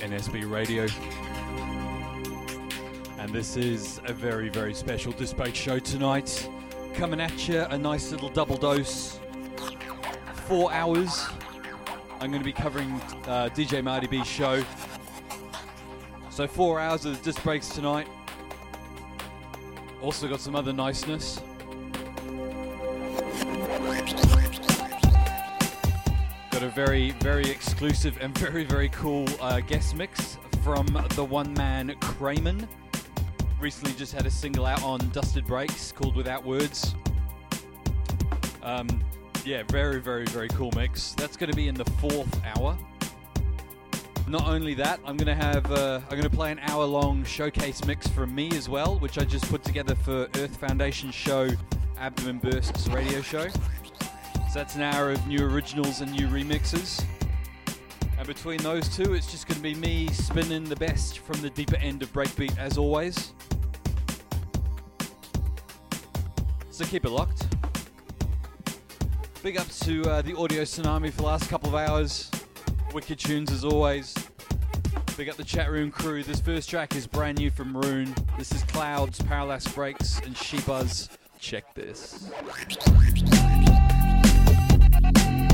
NSB Radio. And this is a very, very special Disc-Break show tonight. Coming at you, a nice little double dose. Four hours. I'm going to be covering uh, DJ Marty B's show. So, four hours of Disc-Breaks tonight. Also, got some other niceness. Very, very exclusive and very, very cool uh, guest mix from the one man Kramen. Recently just had a single out on Dusted Breaks called Without Words. Um, yeah, very, very, very cool mix. That's going to be in the fourth hour. Not only that, I'm going to have uh, I'm going to play an hour long showcase mix from me as well, which I just put together for Earth Foundation show Abdomen Bursts radio show. So that's an hour of new originals and new remixes. And between those two, it's just going to be me spinning the best from the deeper end of breakbeat as always. So keep it locked. Big ups to uh, the audio tsunami for the last couple of hours. Wicked tunes as always. Big up the chat room crew. This first track is brand new from Rune. This is Clouds, Parallax Breaks, and She Buzz. Check this. This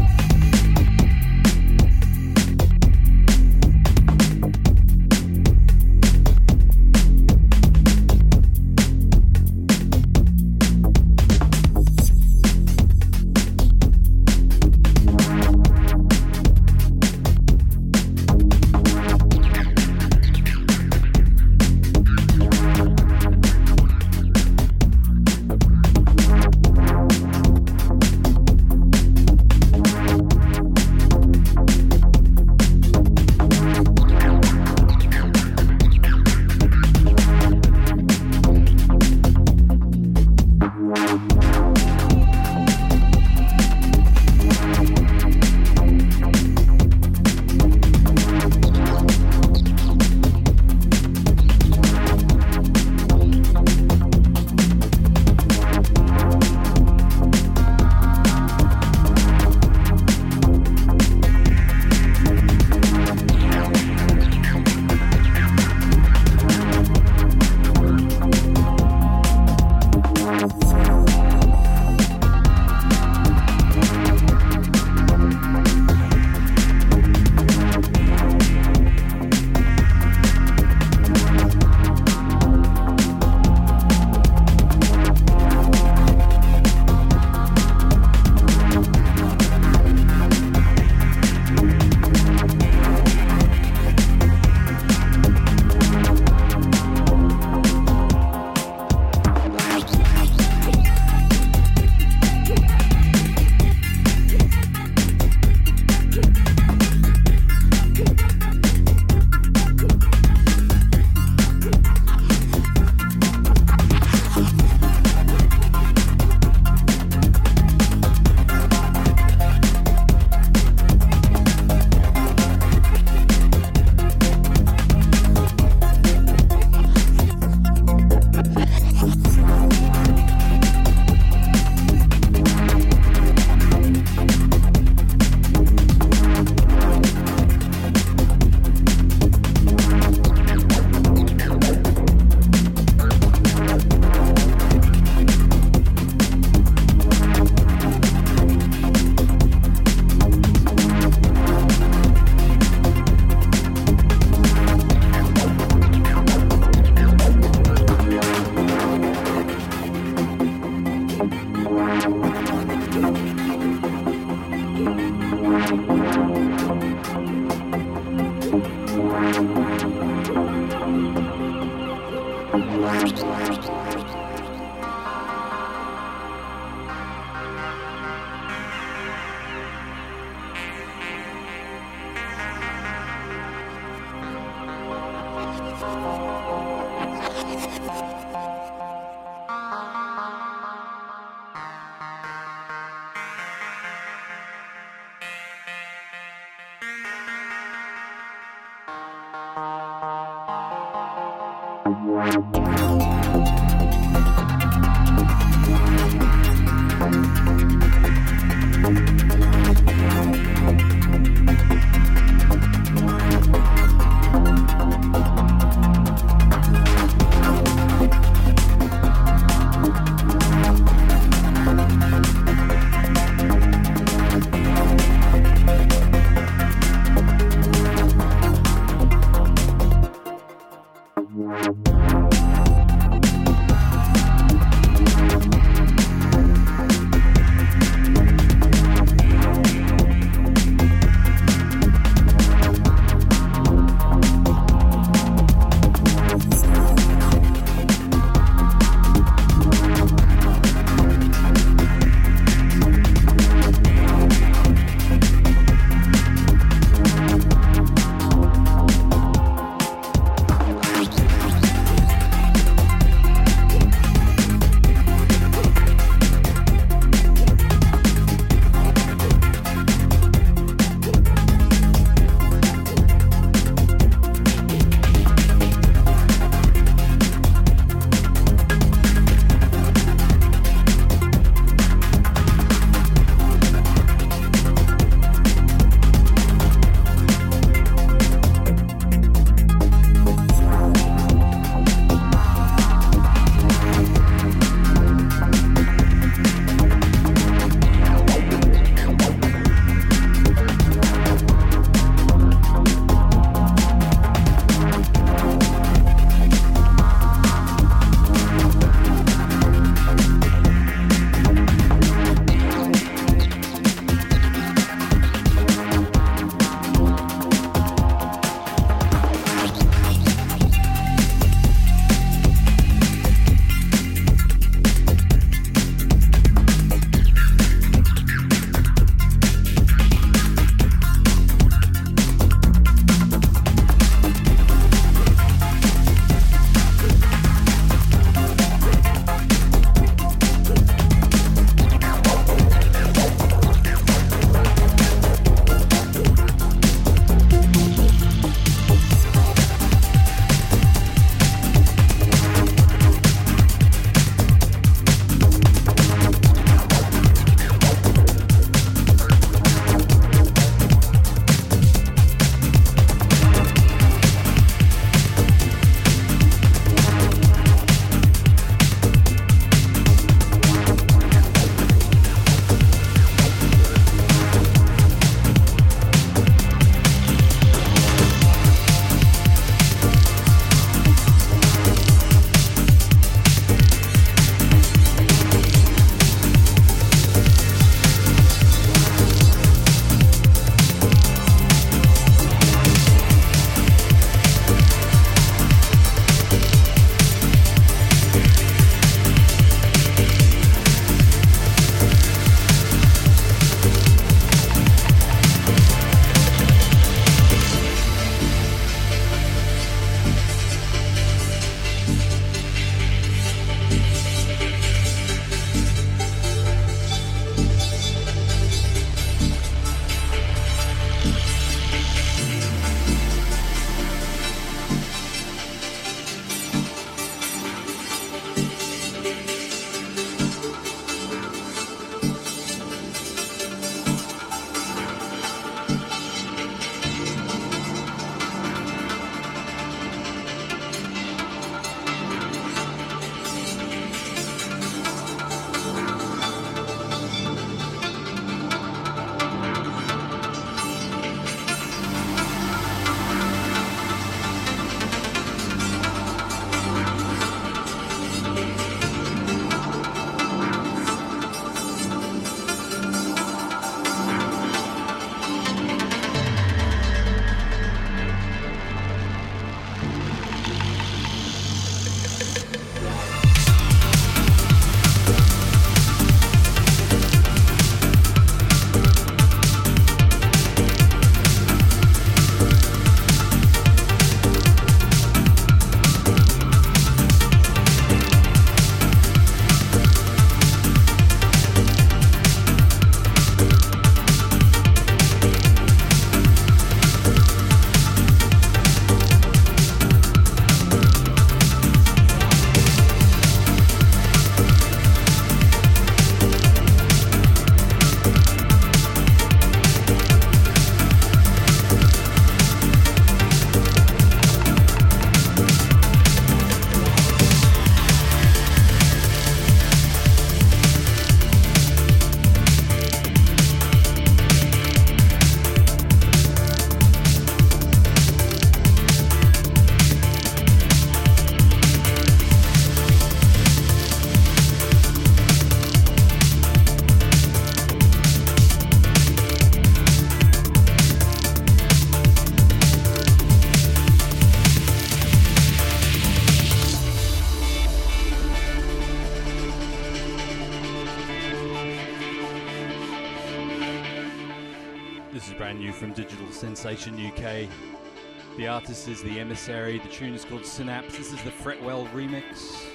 Artist is The Emissary. The tune is called Synapse. This is the Fretwell remix.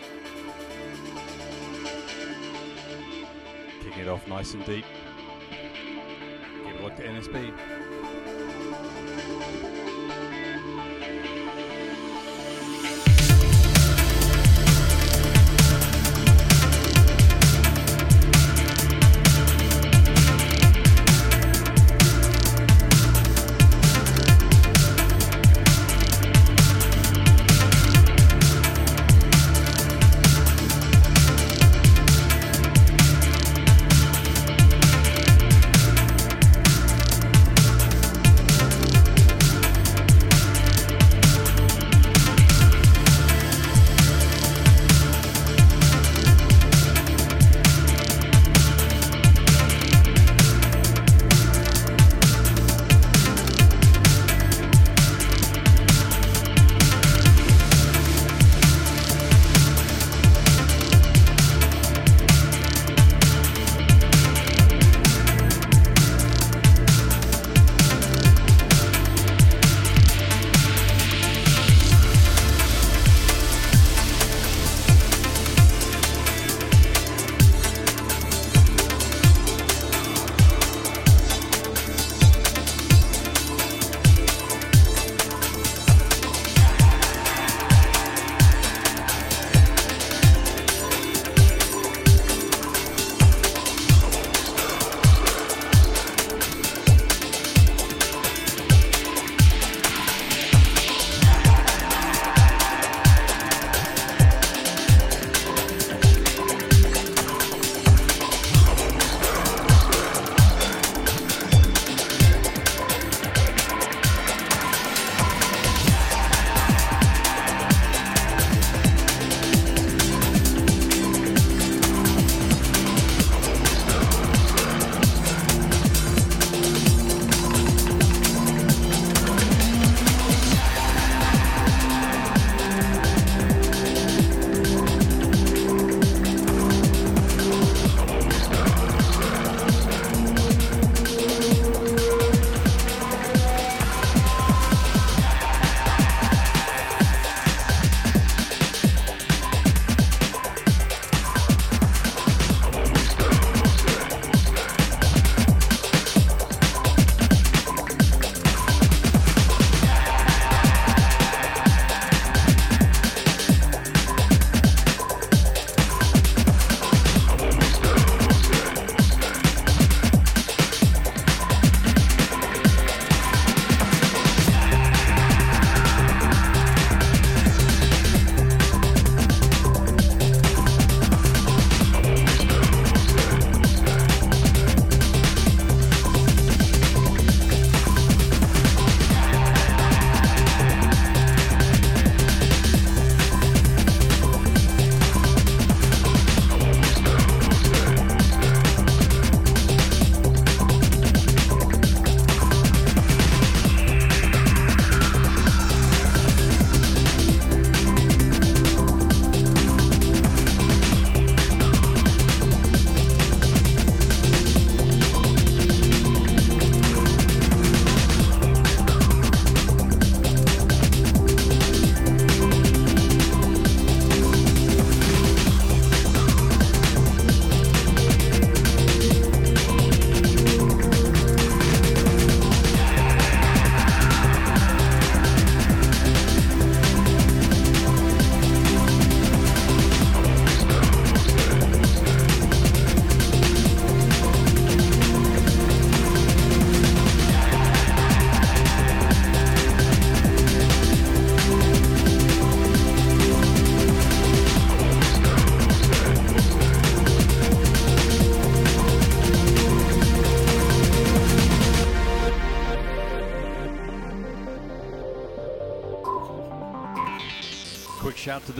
Kicking it off nice and deep.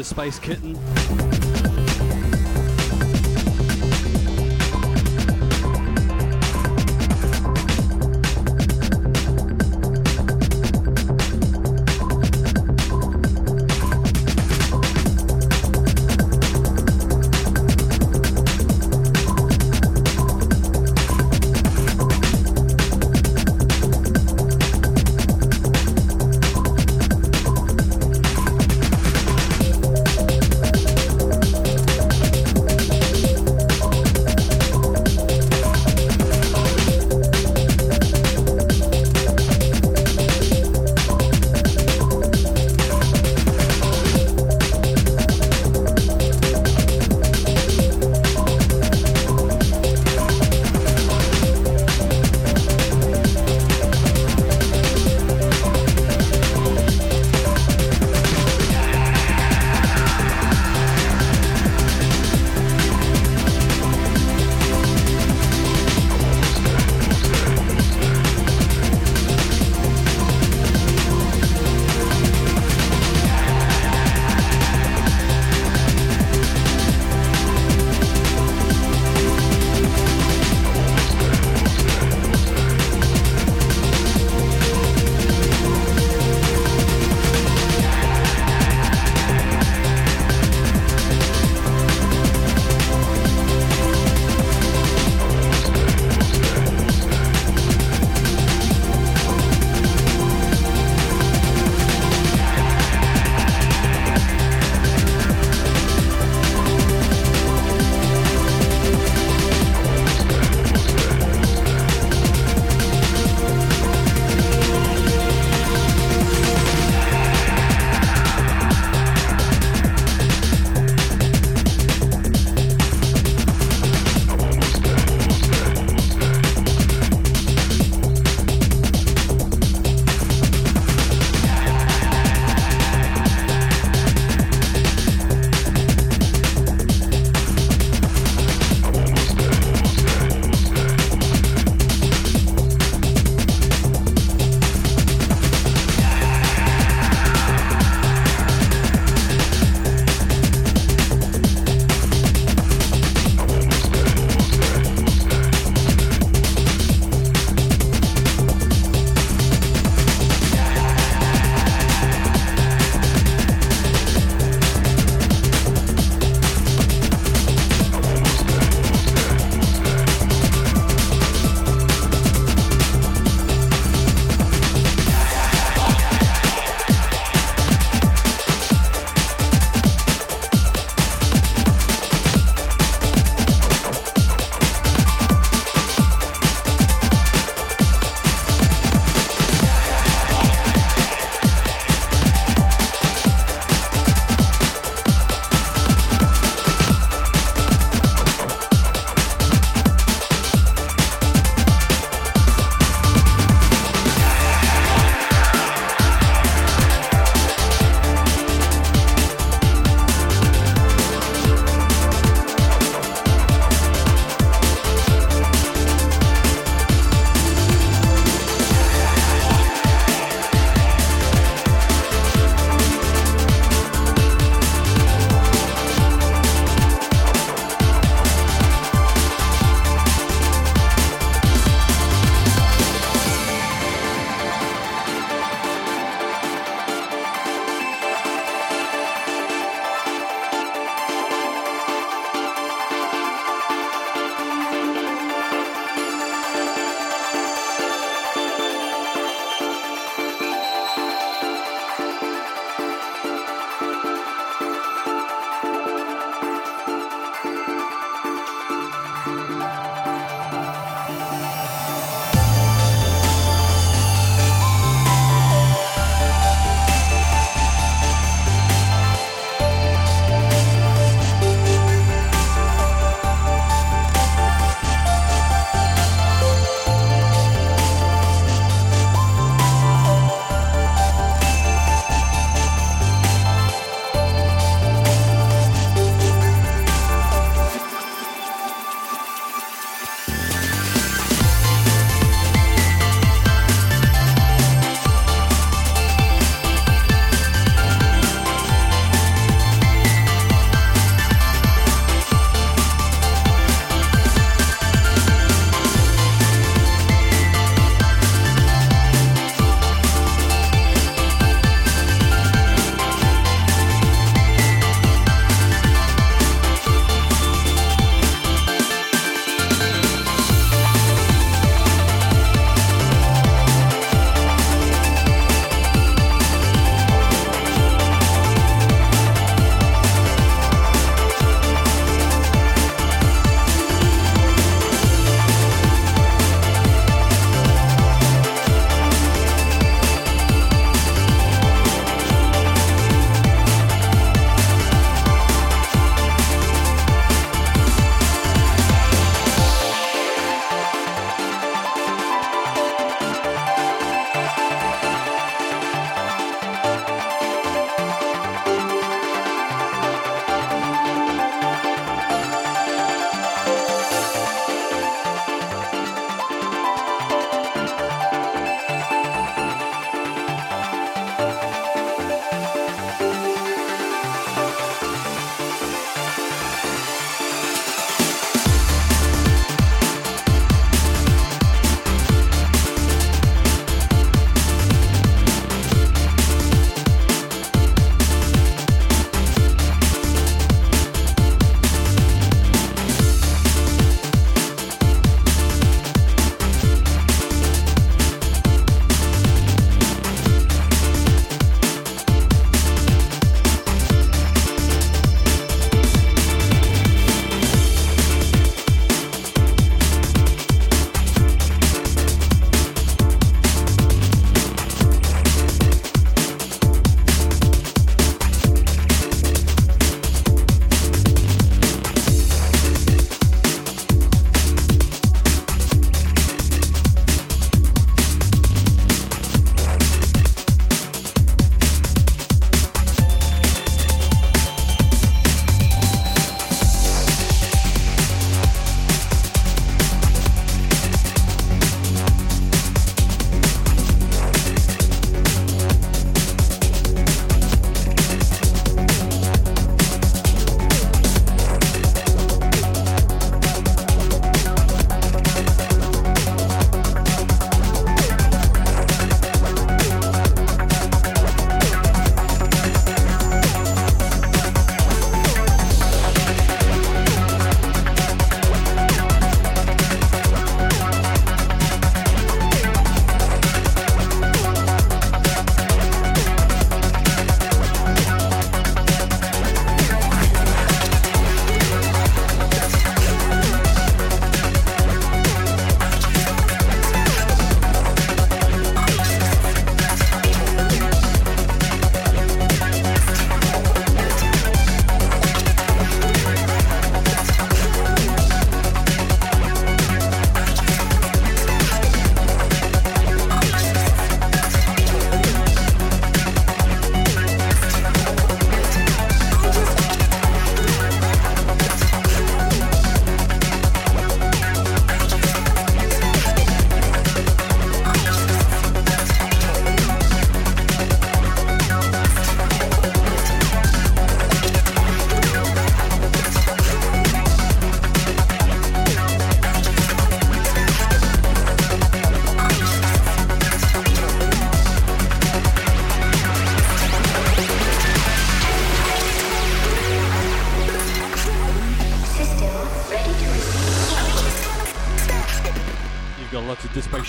The Space Kitten.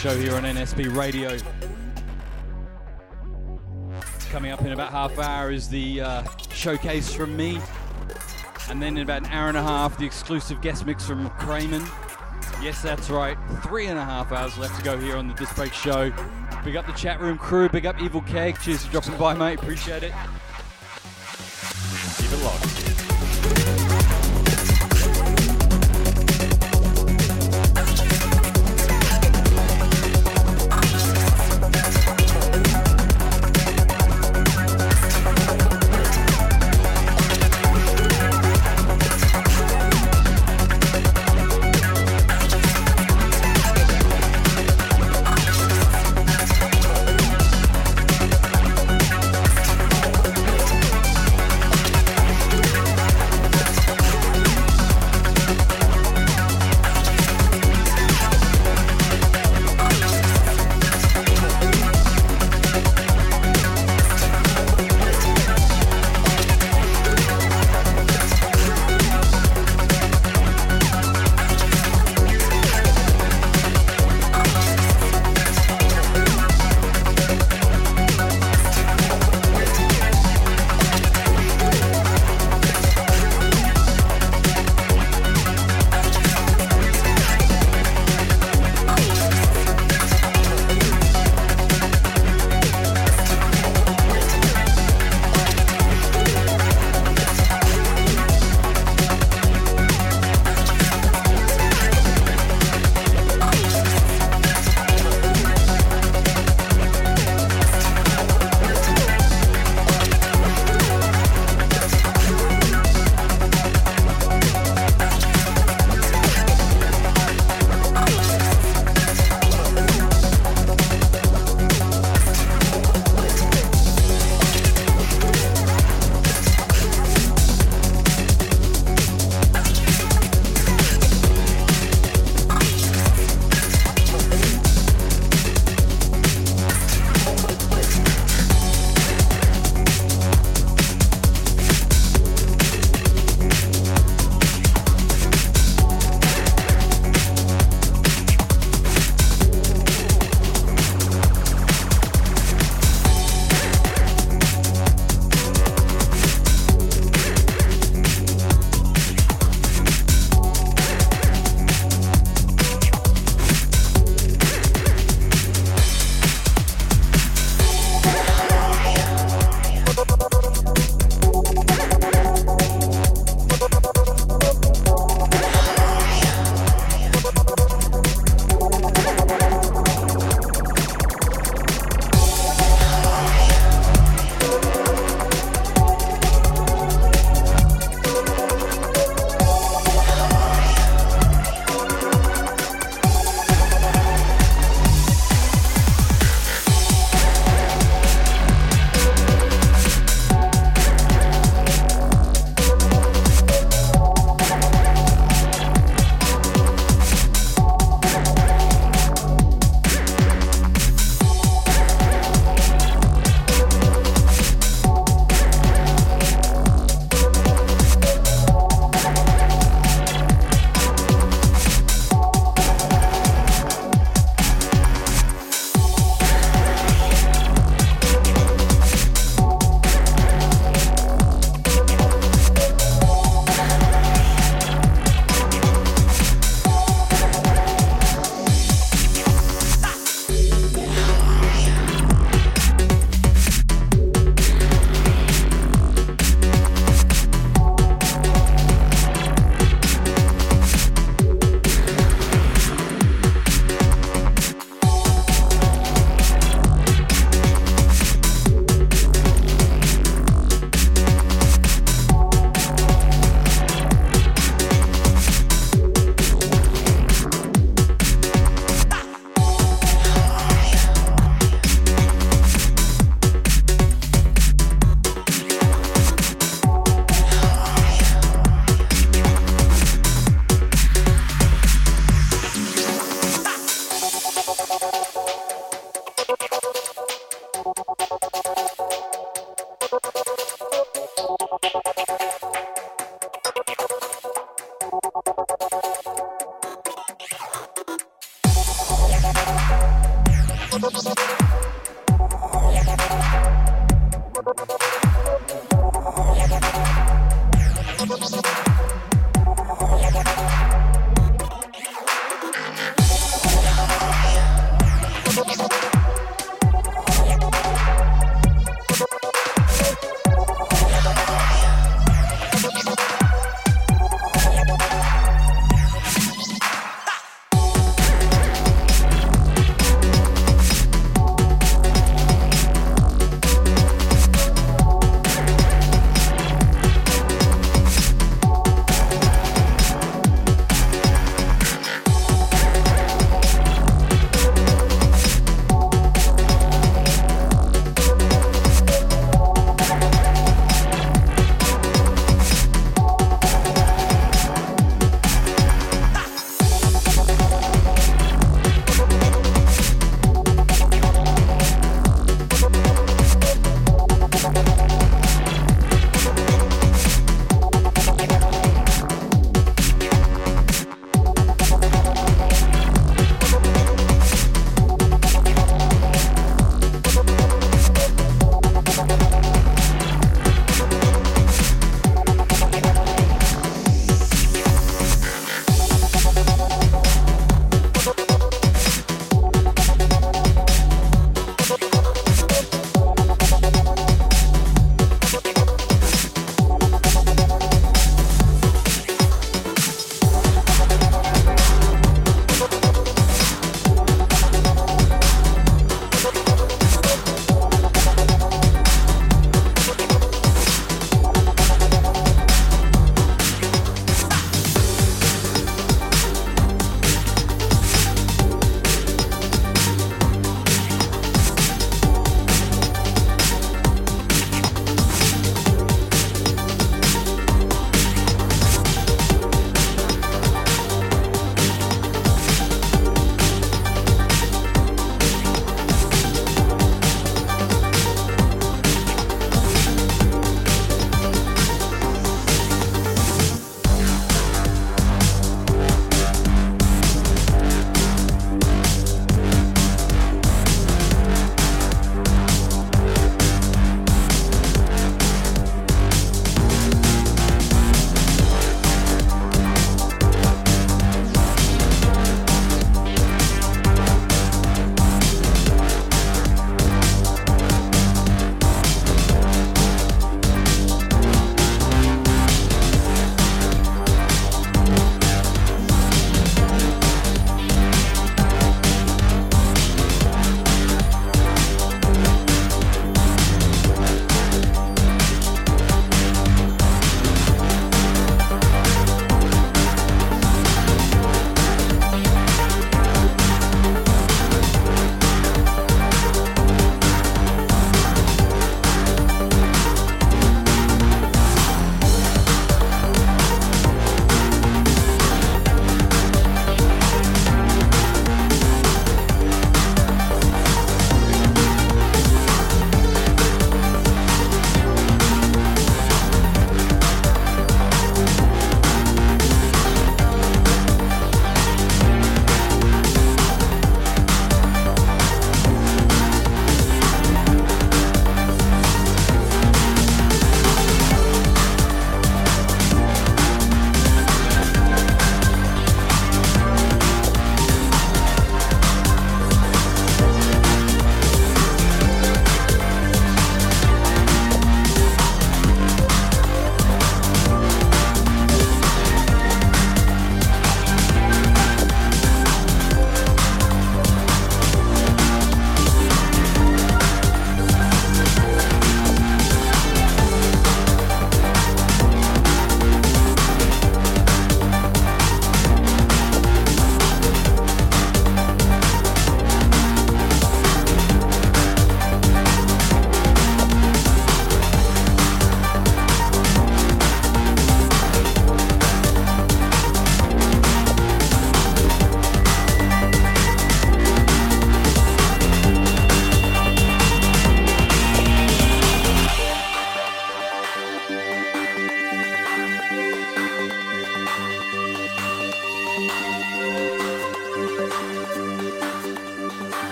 Show here on NSB Radio. Coming up in about half hour is the uh, showcase from me. And then in about an hour and a half, the exclusive guest mix from Krayman. Yes, that's right. Three and a half hours left to go here on the Disc Break Show. Big up the chat room crew. Big up Evil Keg. Cheers for dropping by, mate. Appreciate it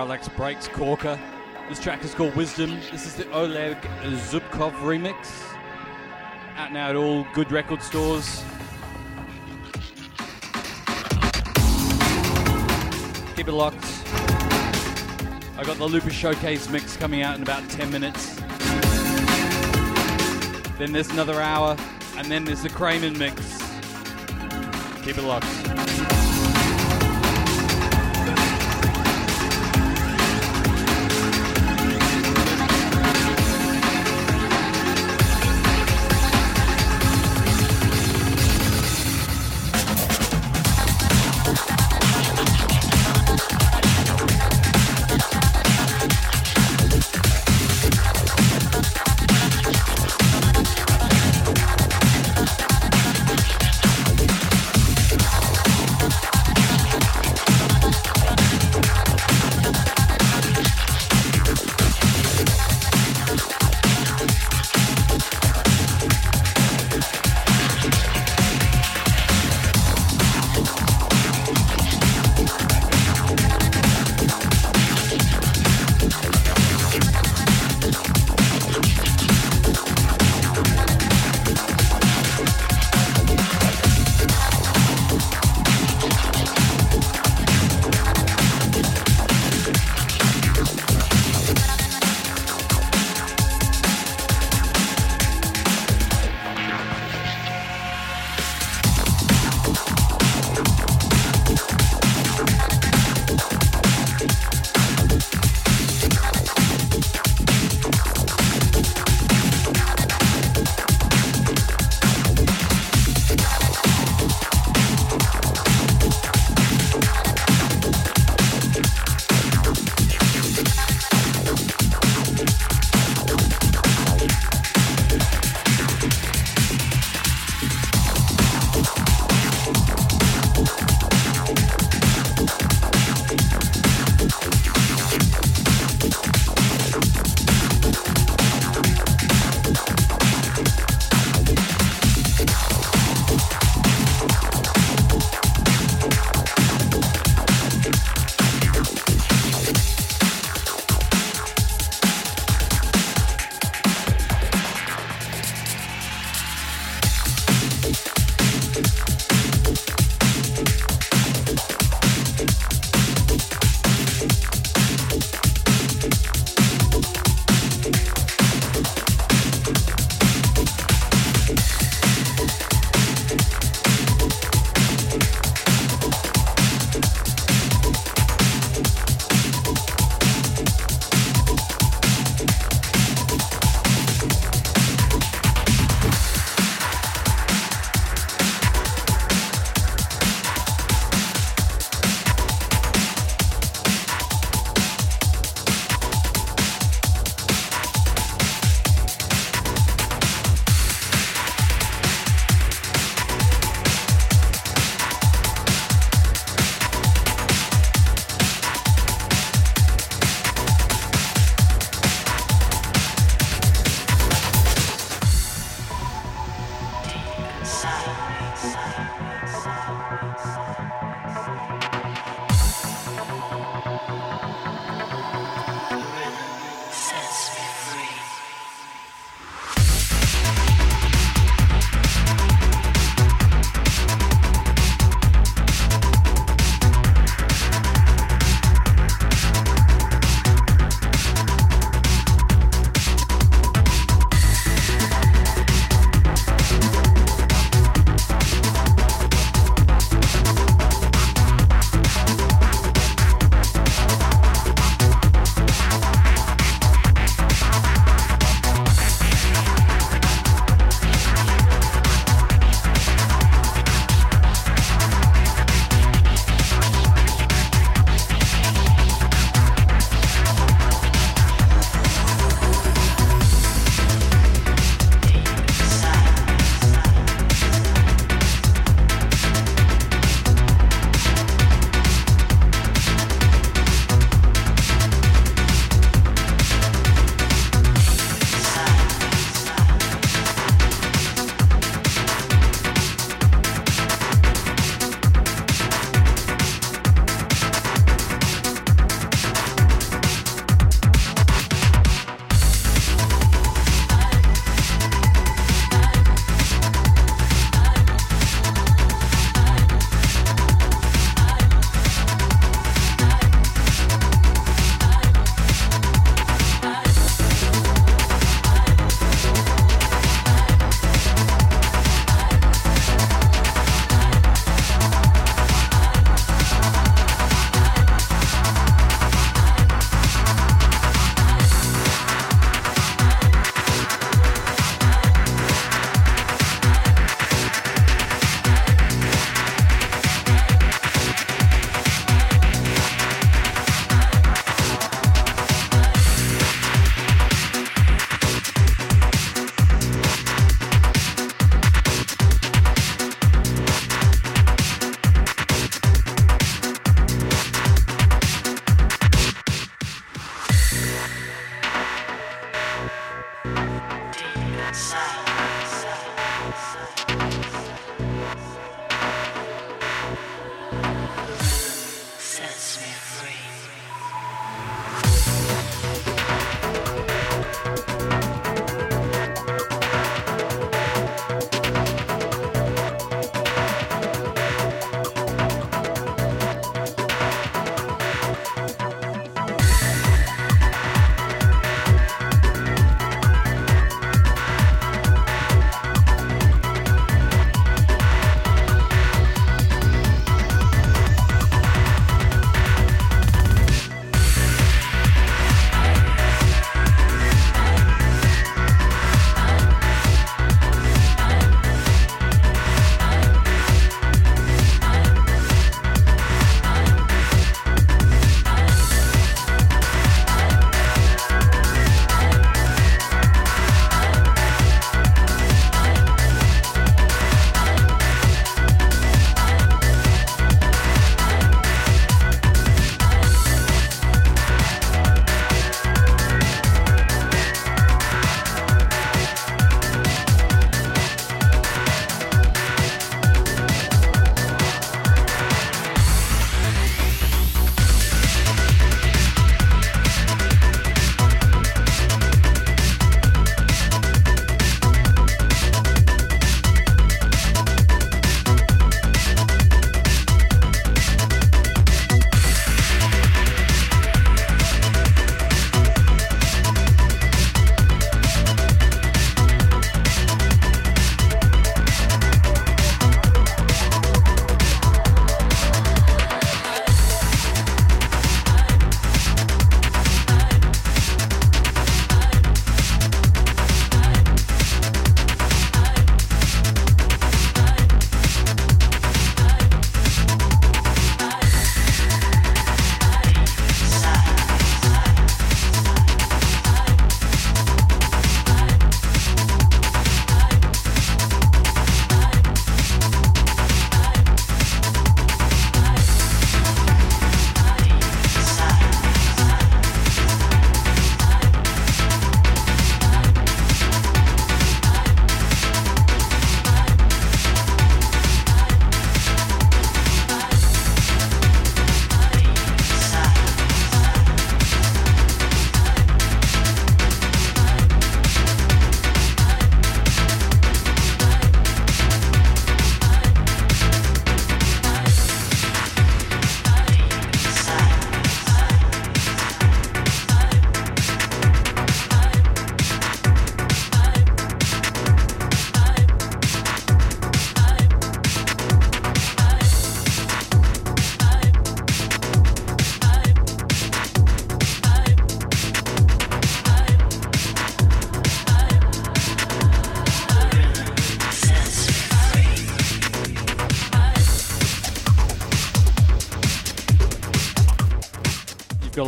Parallax Breaks corker. This track is called Wisdom. This is the Oleg Zubkov remix. Out now at all good record stores. Keep it locked. I got the Looper Showcase mix coming out in about 10 minutes. Then there's another hour, and then there's the Kramen mix. Keep it locked.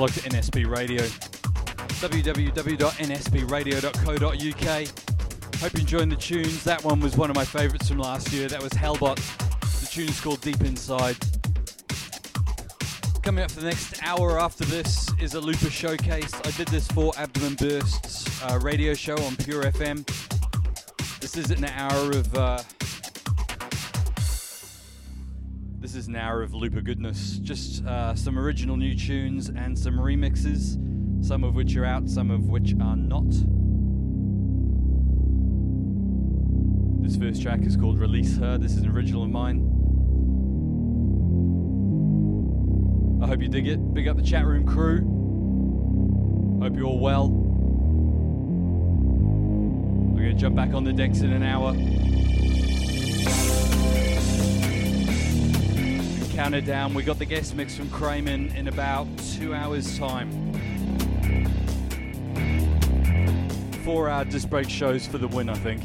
Looked at NSB Radio. www.nsbradio.co.uk. Hope you're enjoying the tunes. That one was one of my favourites from last year. That was Hellbot. The tune's called Deep Inside. Coming up for the next hour after this is a Looper showcase. I did this for Abdomen Burst's uh, radio show on Pure FM. This is an hour of. Uh, this is an hour of Looper goodness. Just uh, some original new tunes and some remixes, some of which are out, some of which are not. This first track is called Release Her. This is an original of mine. I hope you dig it. Big up the chat room crew. Hope you're all well. We're going to jump back on the decks in an hour. Count it down. We got the guest mix from Kramen in about two hours' time. Four hour disc break shows for the win, I think.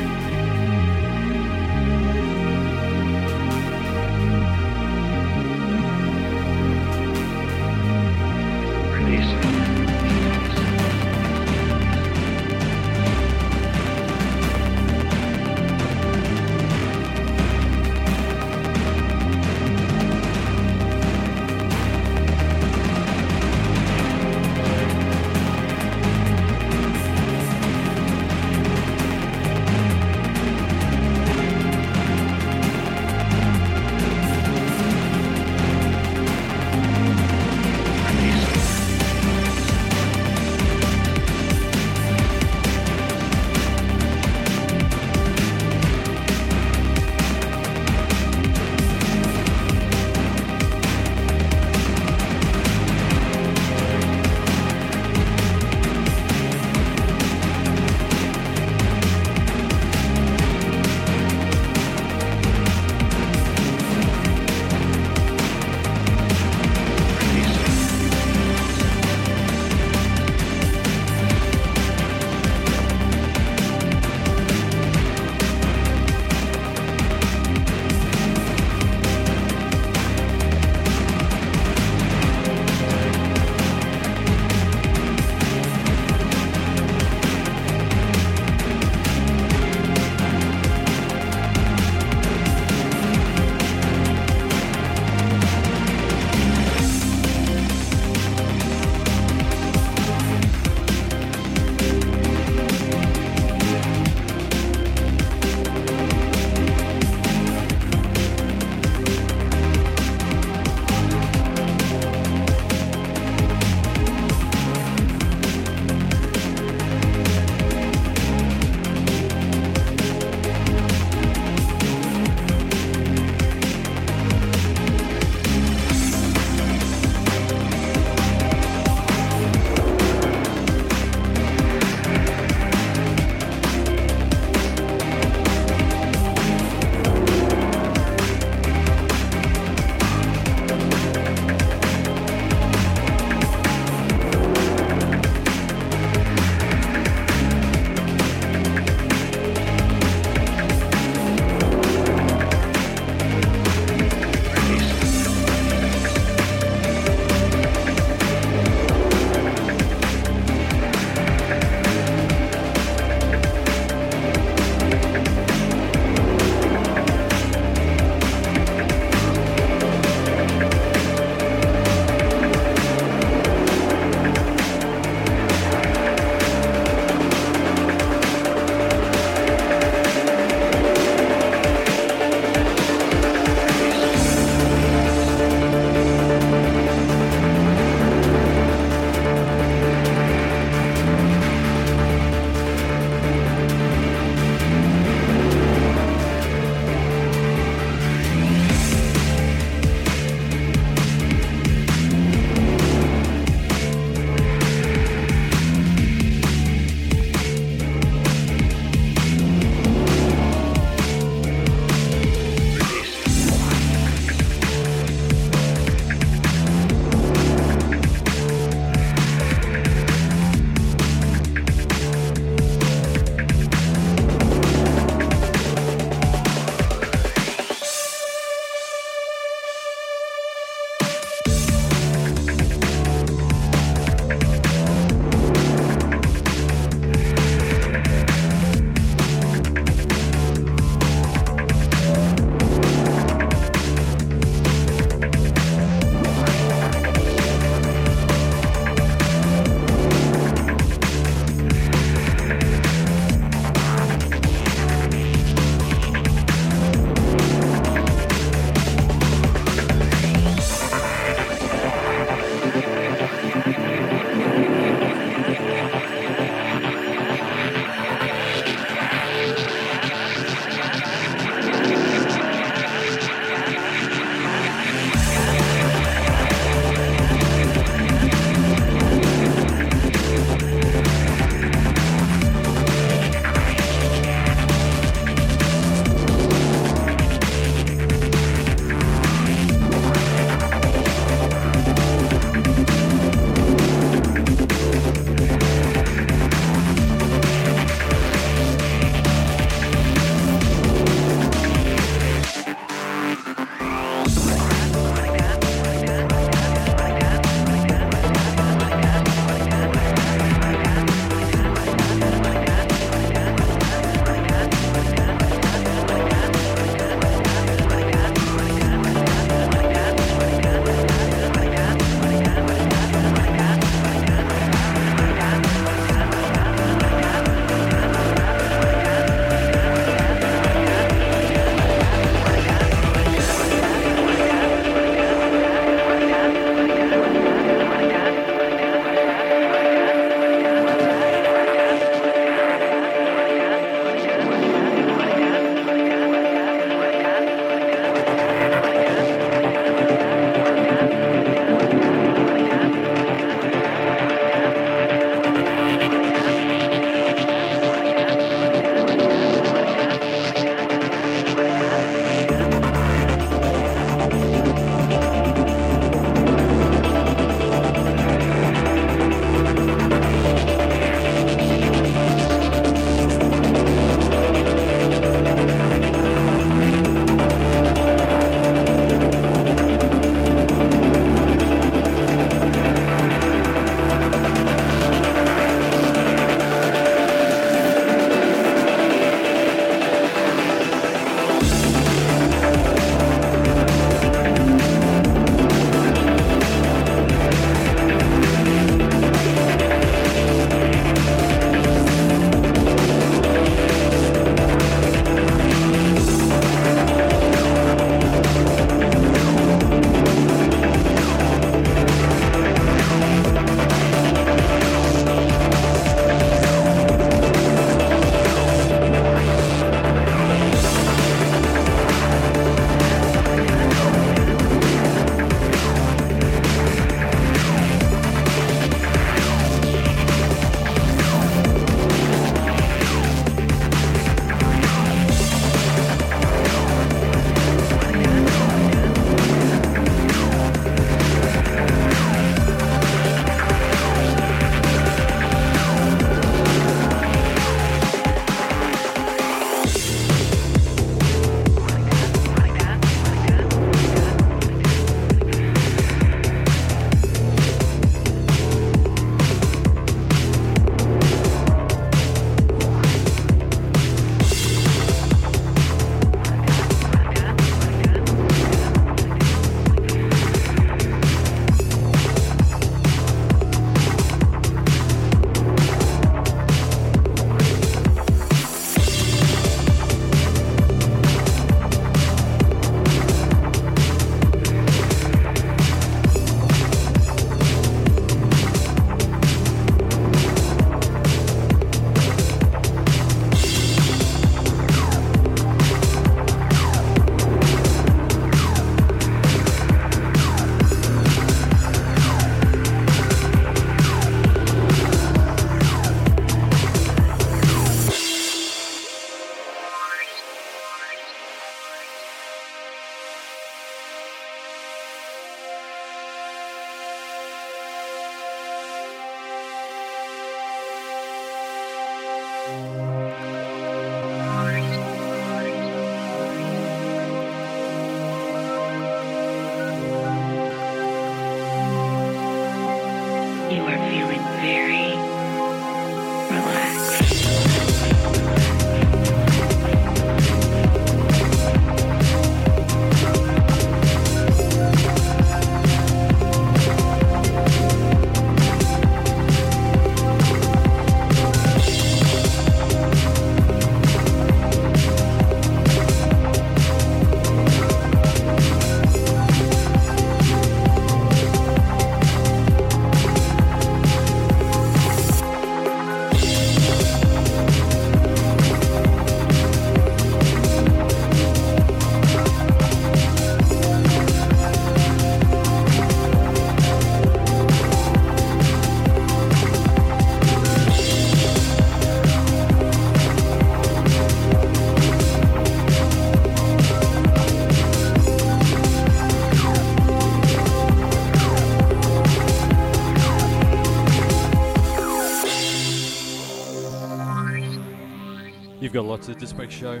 You've got Disc Show.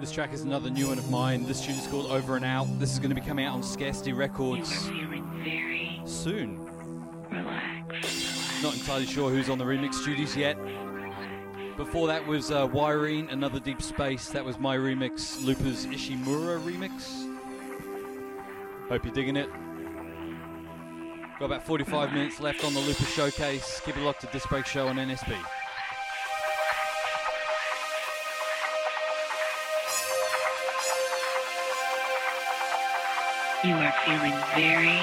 This track is another new one of mine. This tune is called Over and Out. This is going to be coming out on Scarcity Records soon. Not entirely sure who's on the remix duties yet. Before that was uh, Wiring, another Deep Space. That was my remix, Lupa's Ishimura remix. Hope you're digging it. Got about 45 minutes left on the Lupa Showcase. Keep it locked to Disc Break Show on NSB. You are feeling very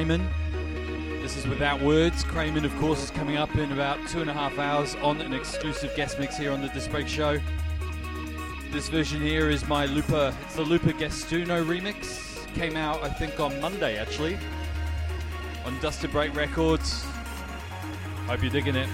Krayman. This is Without Words. Krayman, of course, is coming up in about two and a half hours on an exclusive guest mix here on the Disc Break Show. This version here is my Lupa, it's the Lupa Gastuno remix. Came out, I think, on Monday actually, on Dusted Break Records. Hope you're digging it.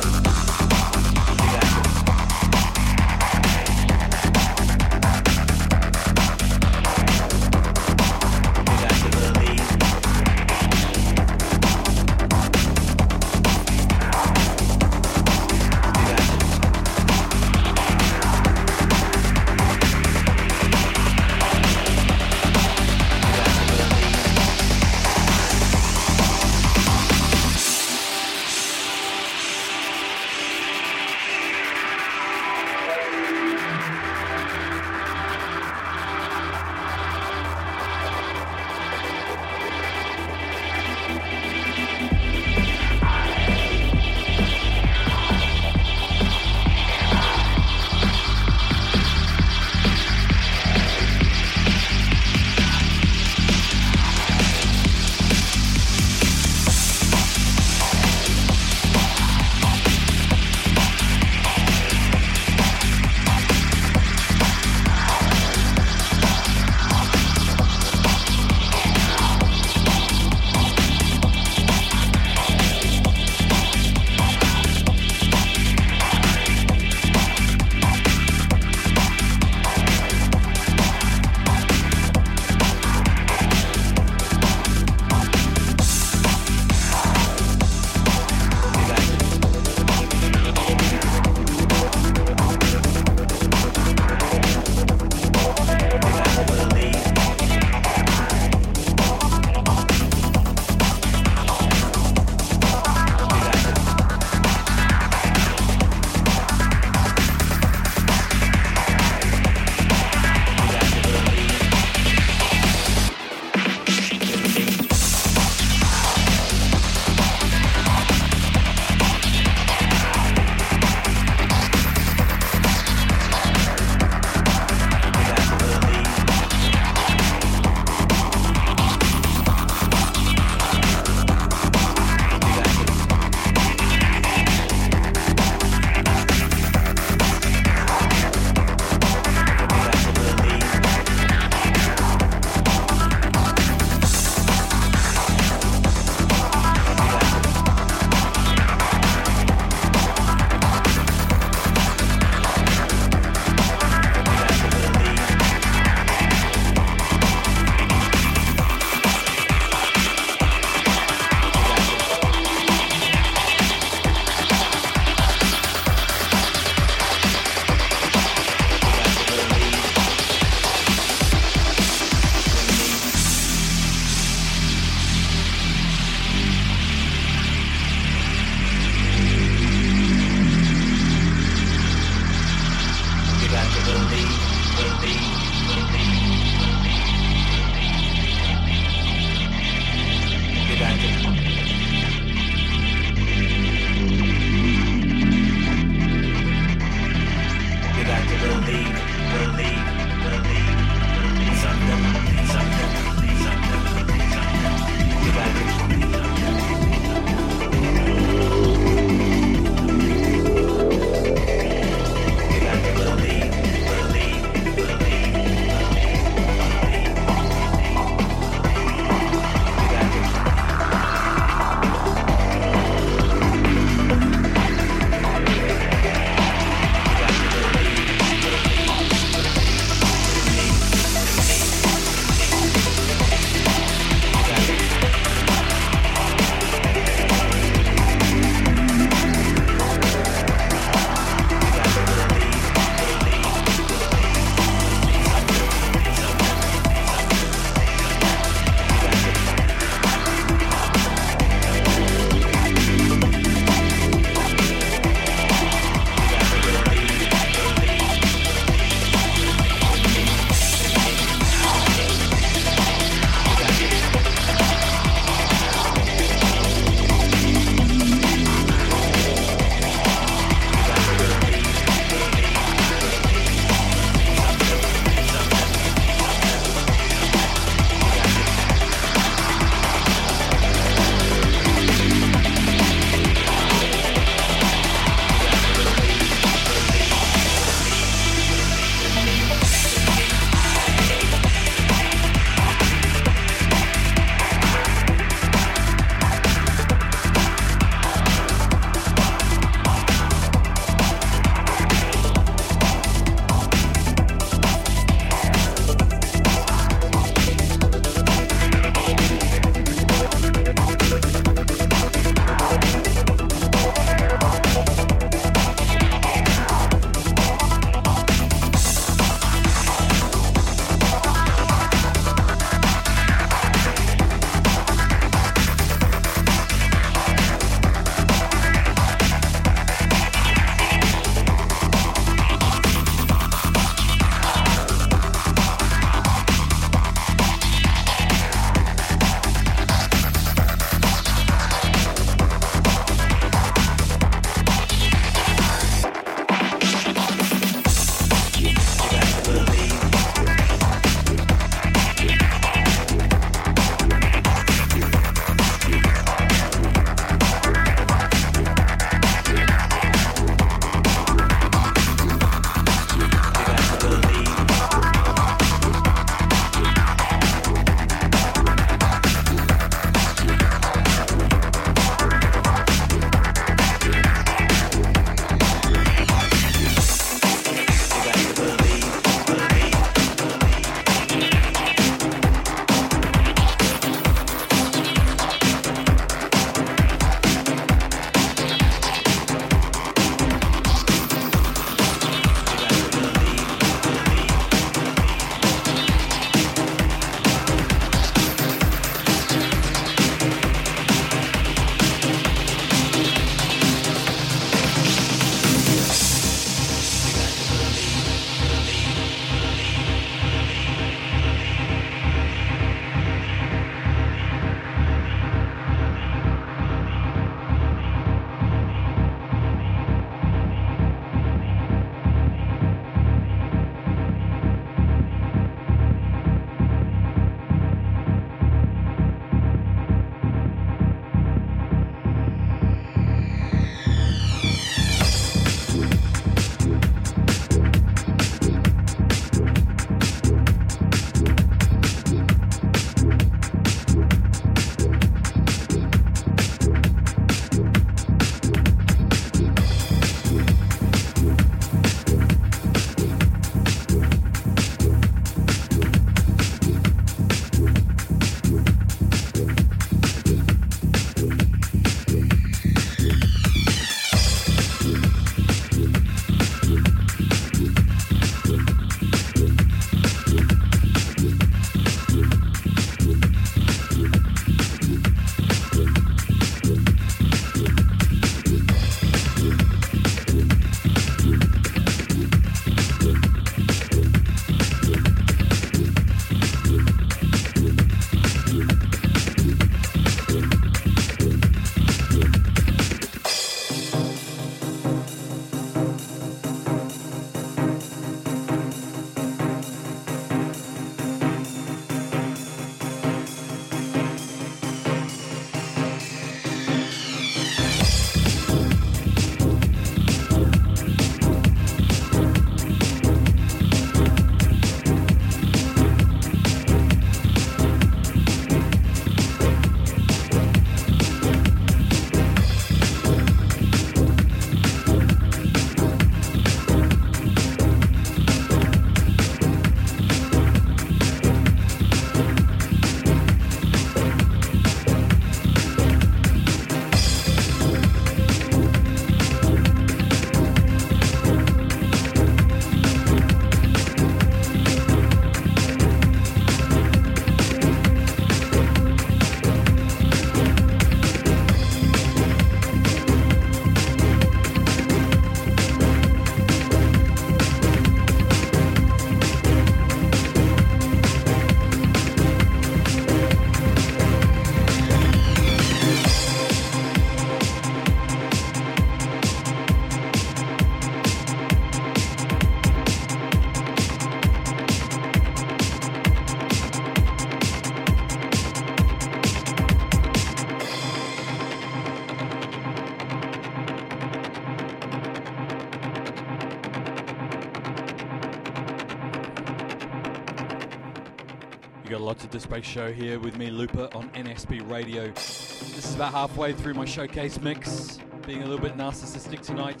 Show here with me, Looper, on NSB Radio. This is about halfway through my showcase mix, being a little bit narcissistic tonight.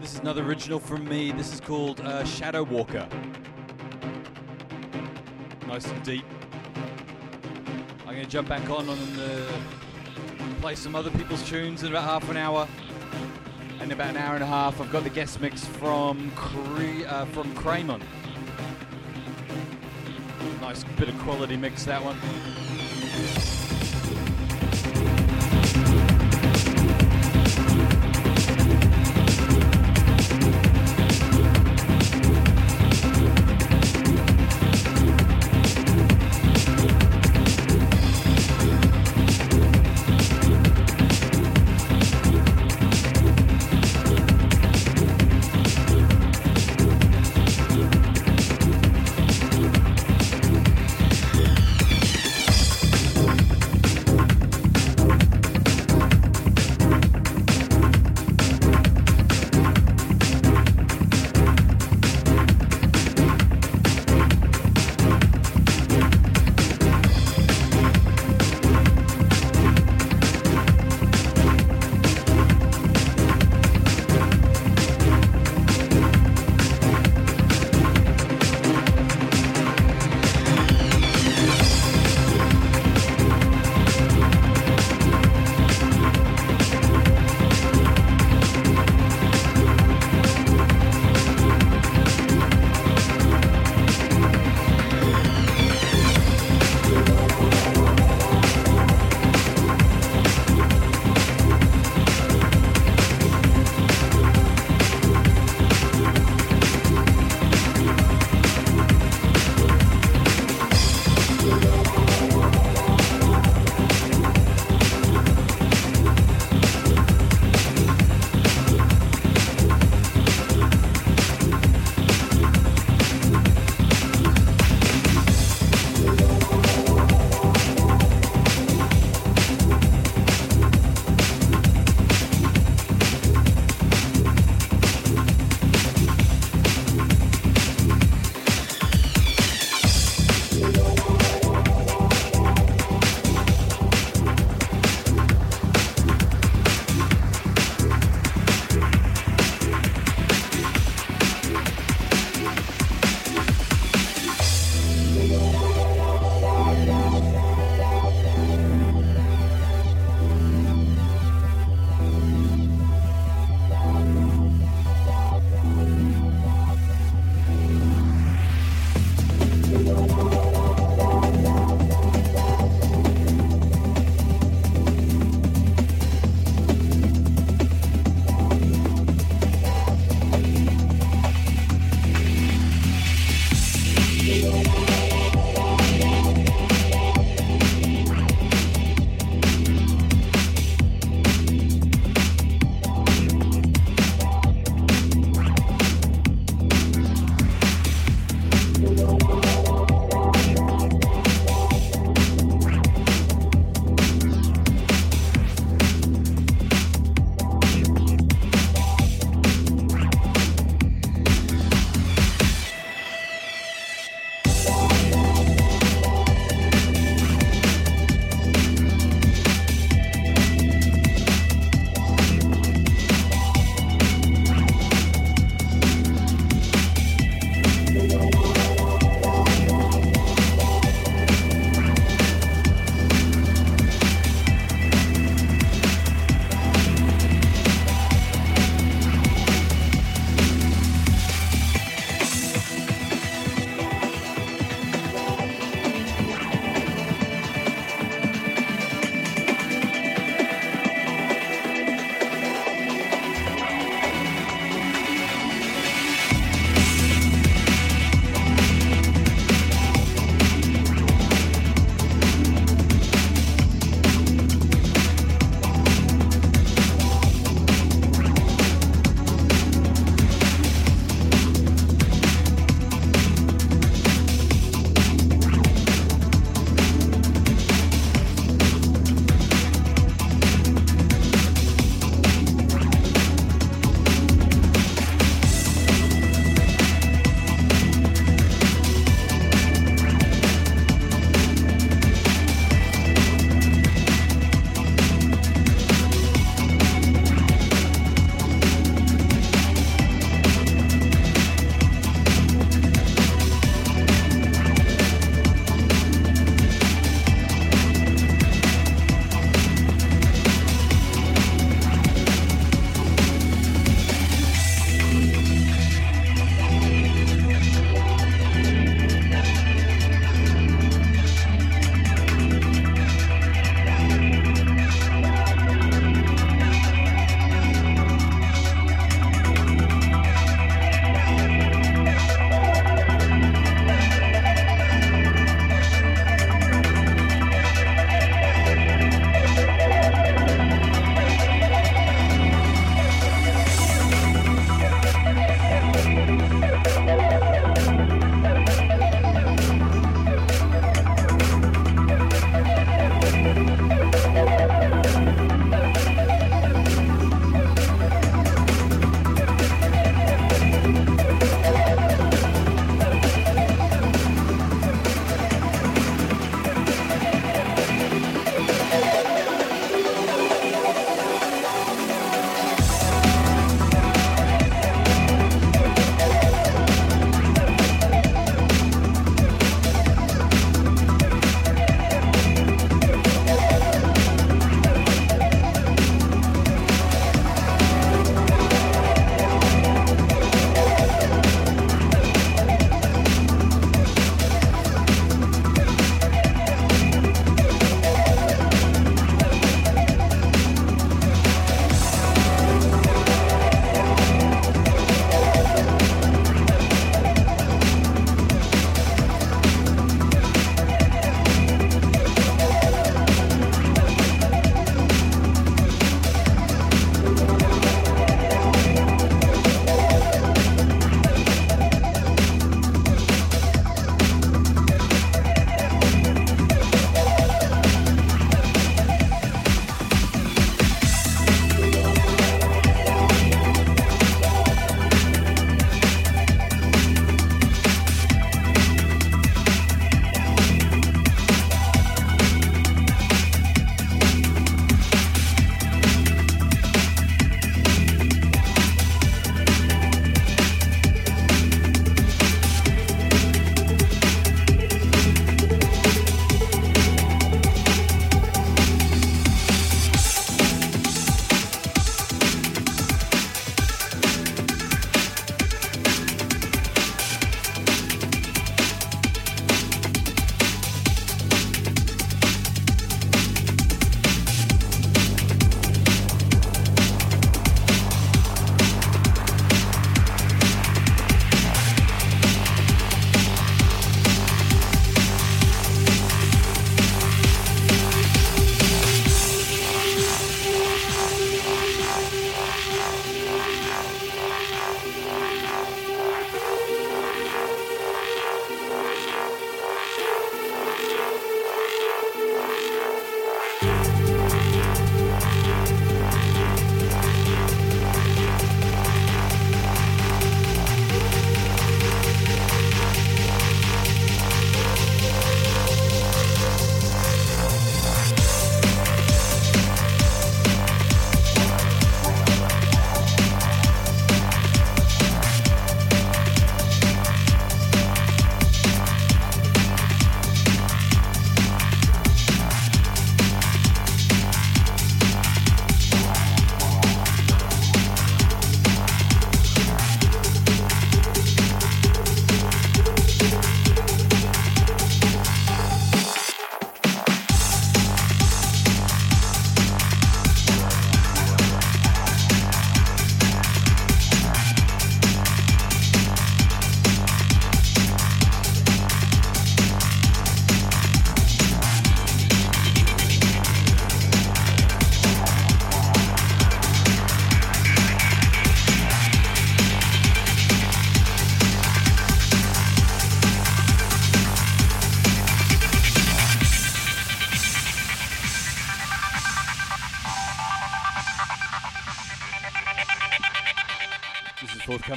This is another original from me. This is called uh, Shadow Walker. Nice and deep. I'm going to jump back on and uh, play some other people's tunes in about half an hour. And in about an hour and a half, I've got the guest mix from Cre- uh, from Krayman. Bit of quality mix that one.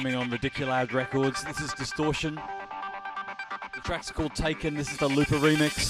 Coming on Ridiculad Records. This is Distortion. The track's called Taken. This is the Looper remix.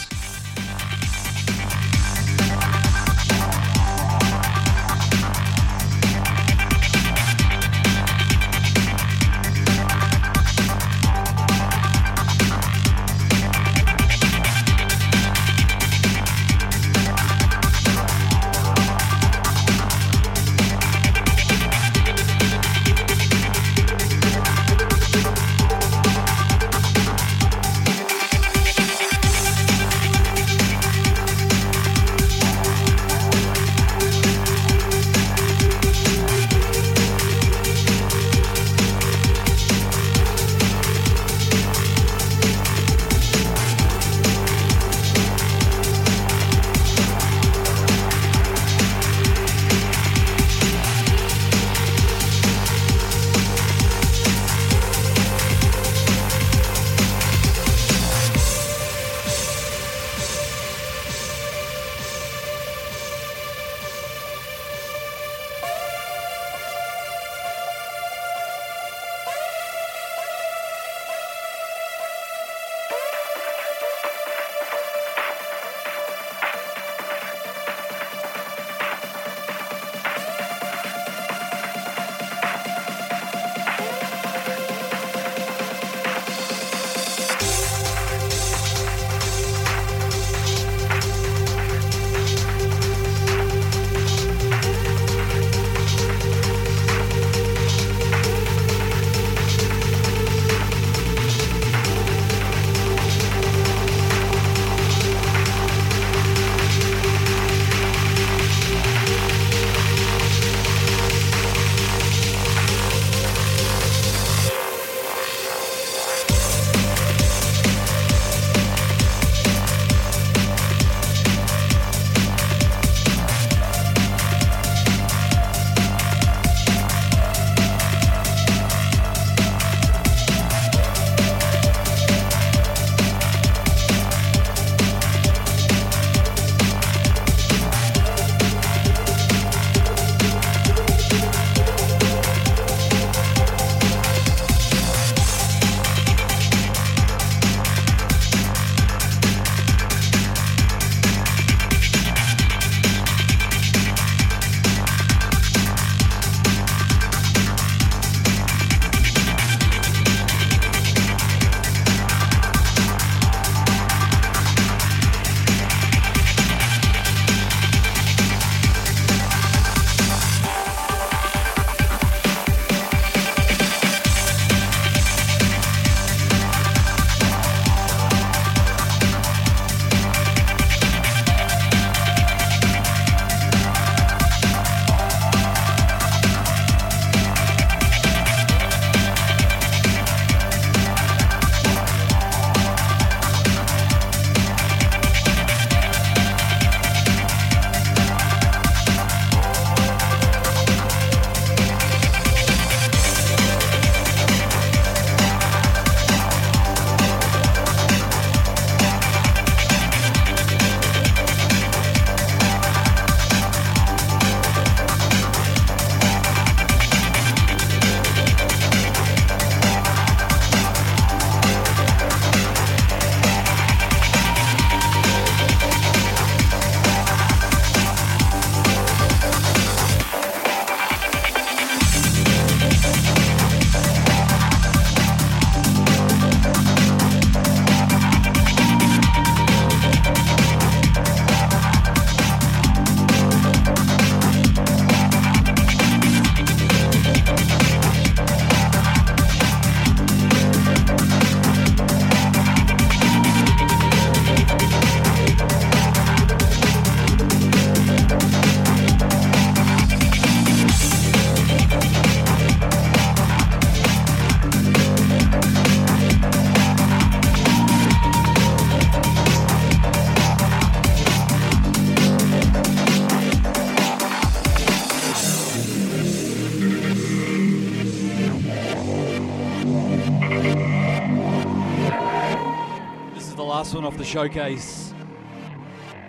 Showcase.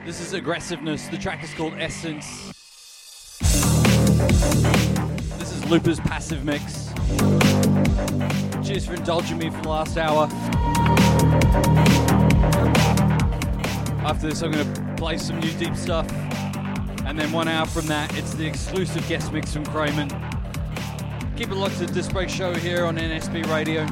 This is Aggressiveness. The track is called Essence. This is Looper's Passive Mix. Cheers for indulging me for the last hour. After this, I'm going to play some new deep stuff. And then one hour from that, it's the exclusive guest mix from Krayman. Keep it locked to the Disc Break Show here on NSB Radio.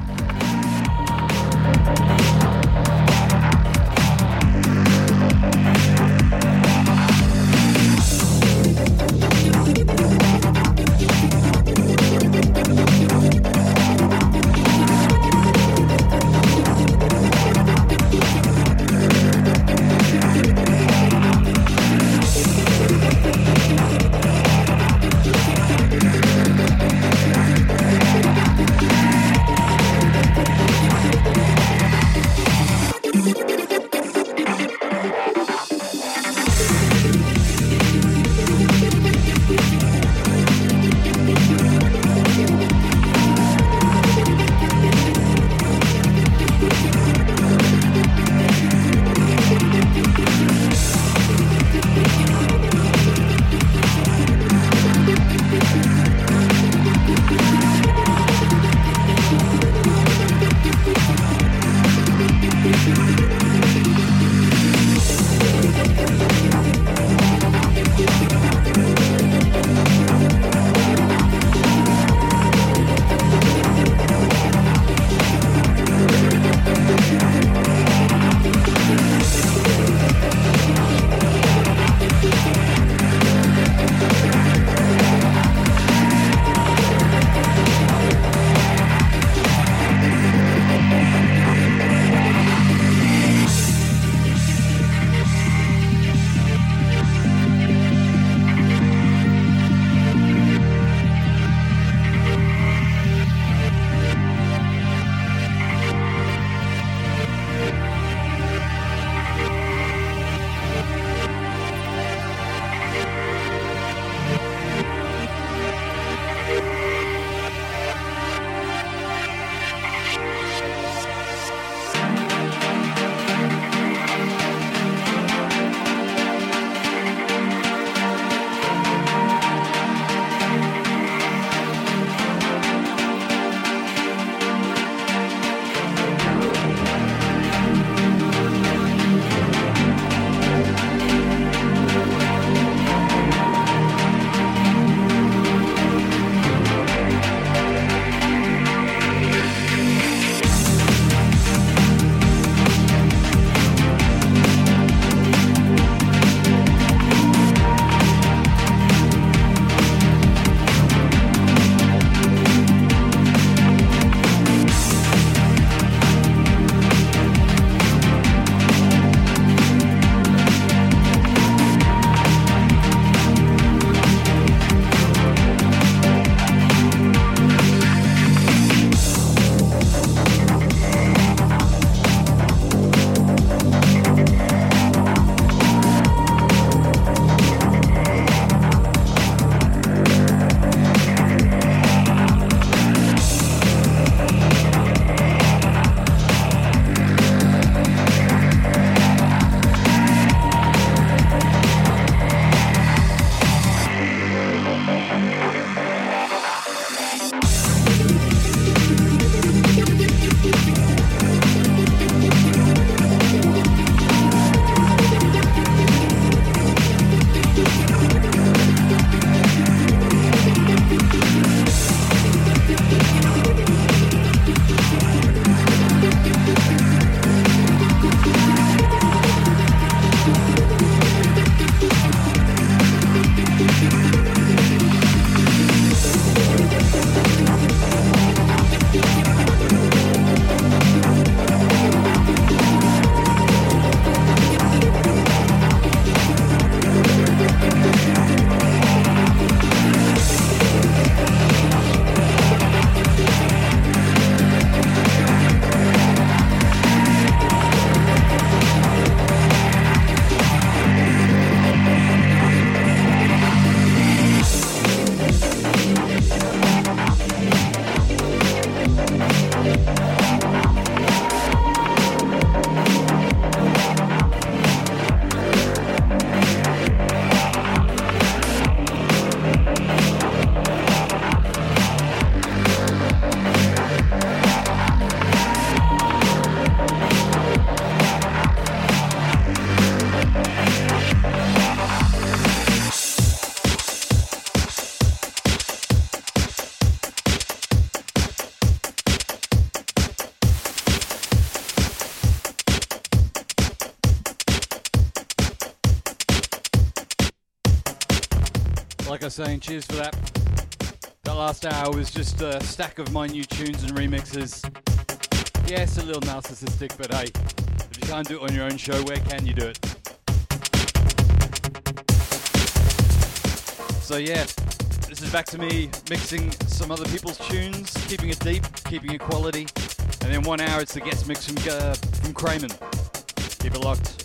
Saying, cheers for that. That last hour was just a stack of my new tunes and remixes. Yes, a little narcissistic, but hey, if you can't do it on your own show, where can you do it? So yeah, this is back to me mixing some other people's tunes, keeping it deep, keeping it quality, and then one hour it's the guest mix from uh, from Krayman. Keep it locked.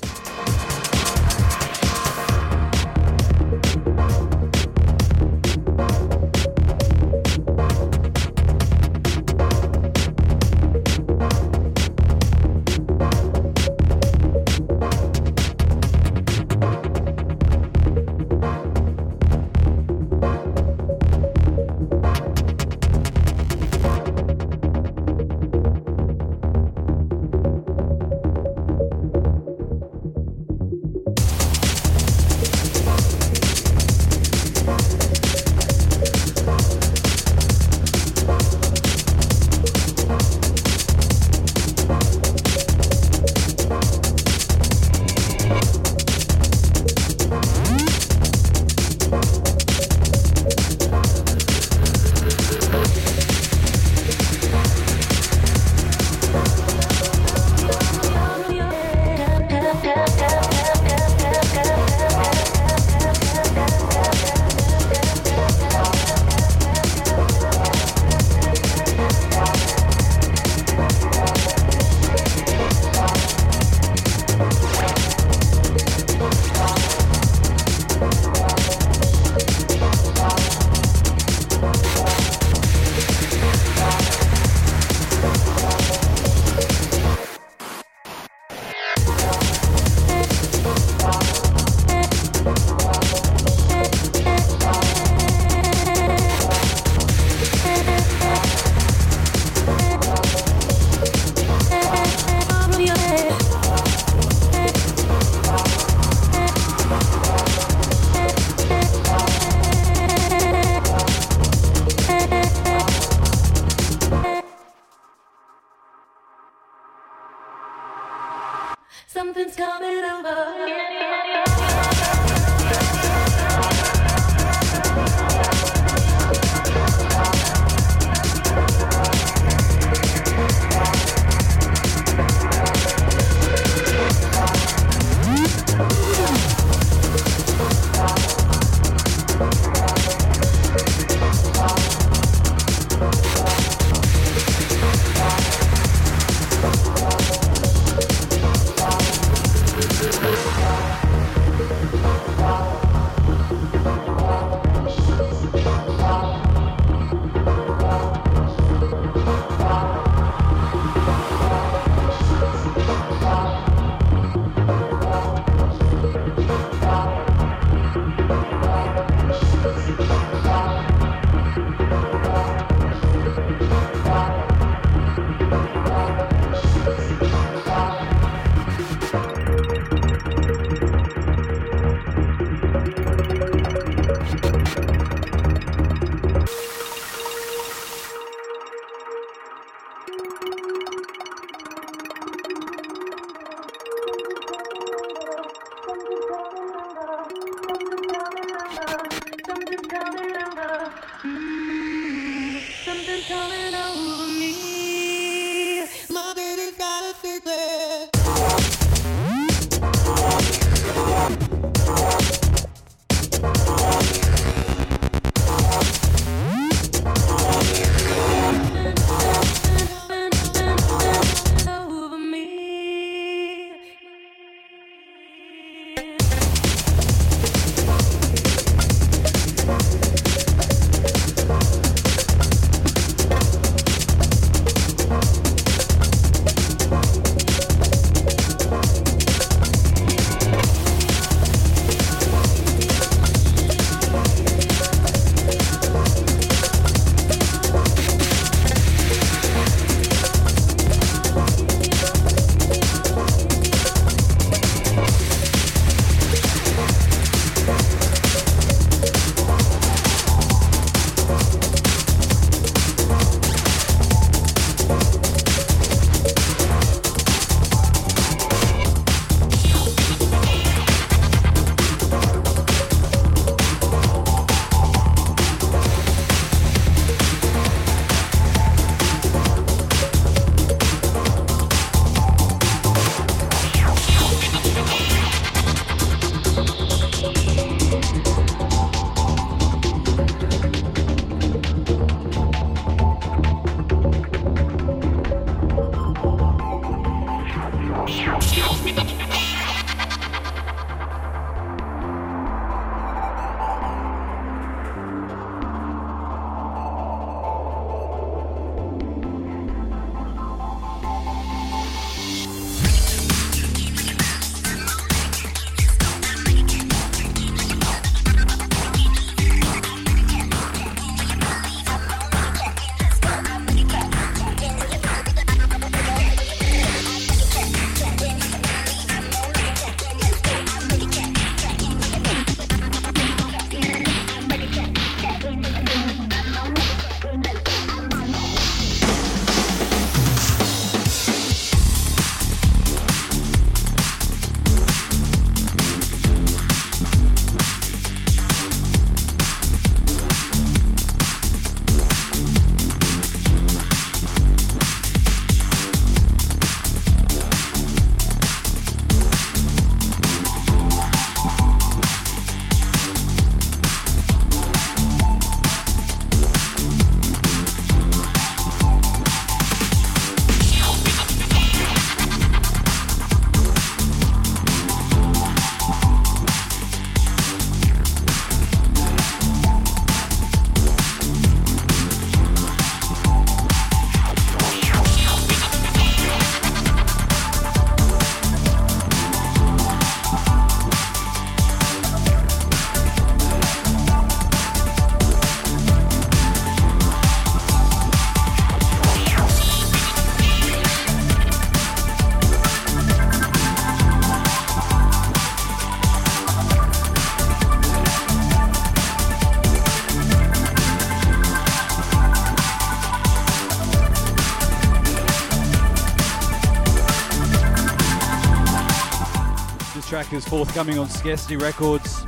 Is forthcoming on Scarcity Records.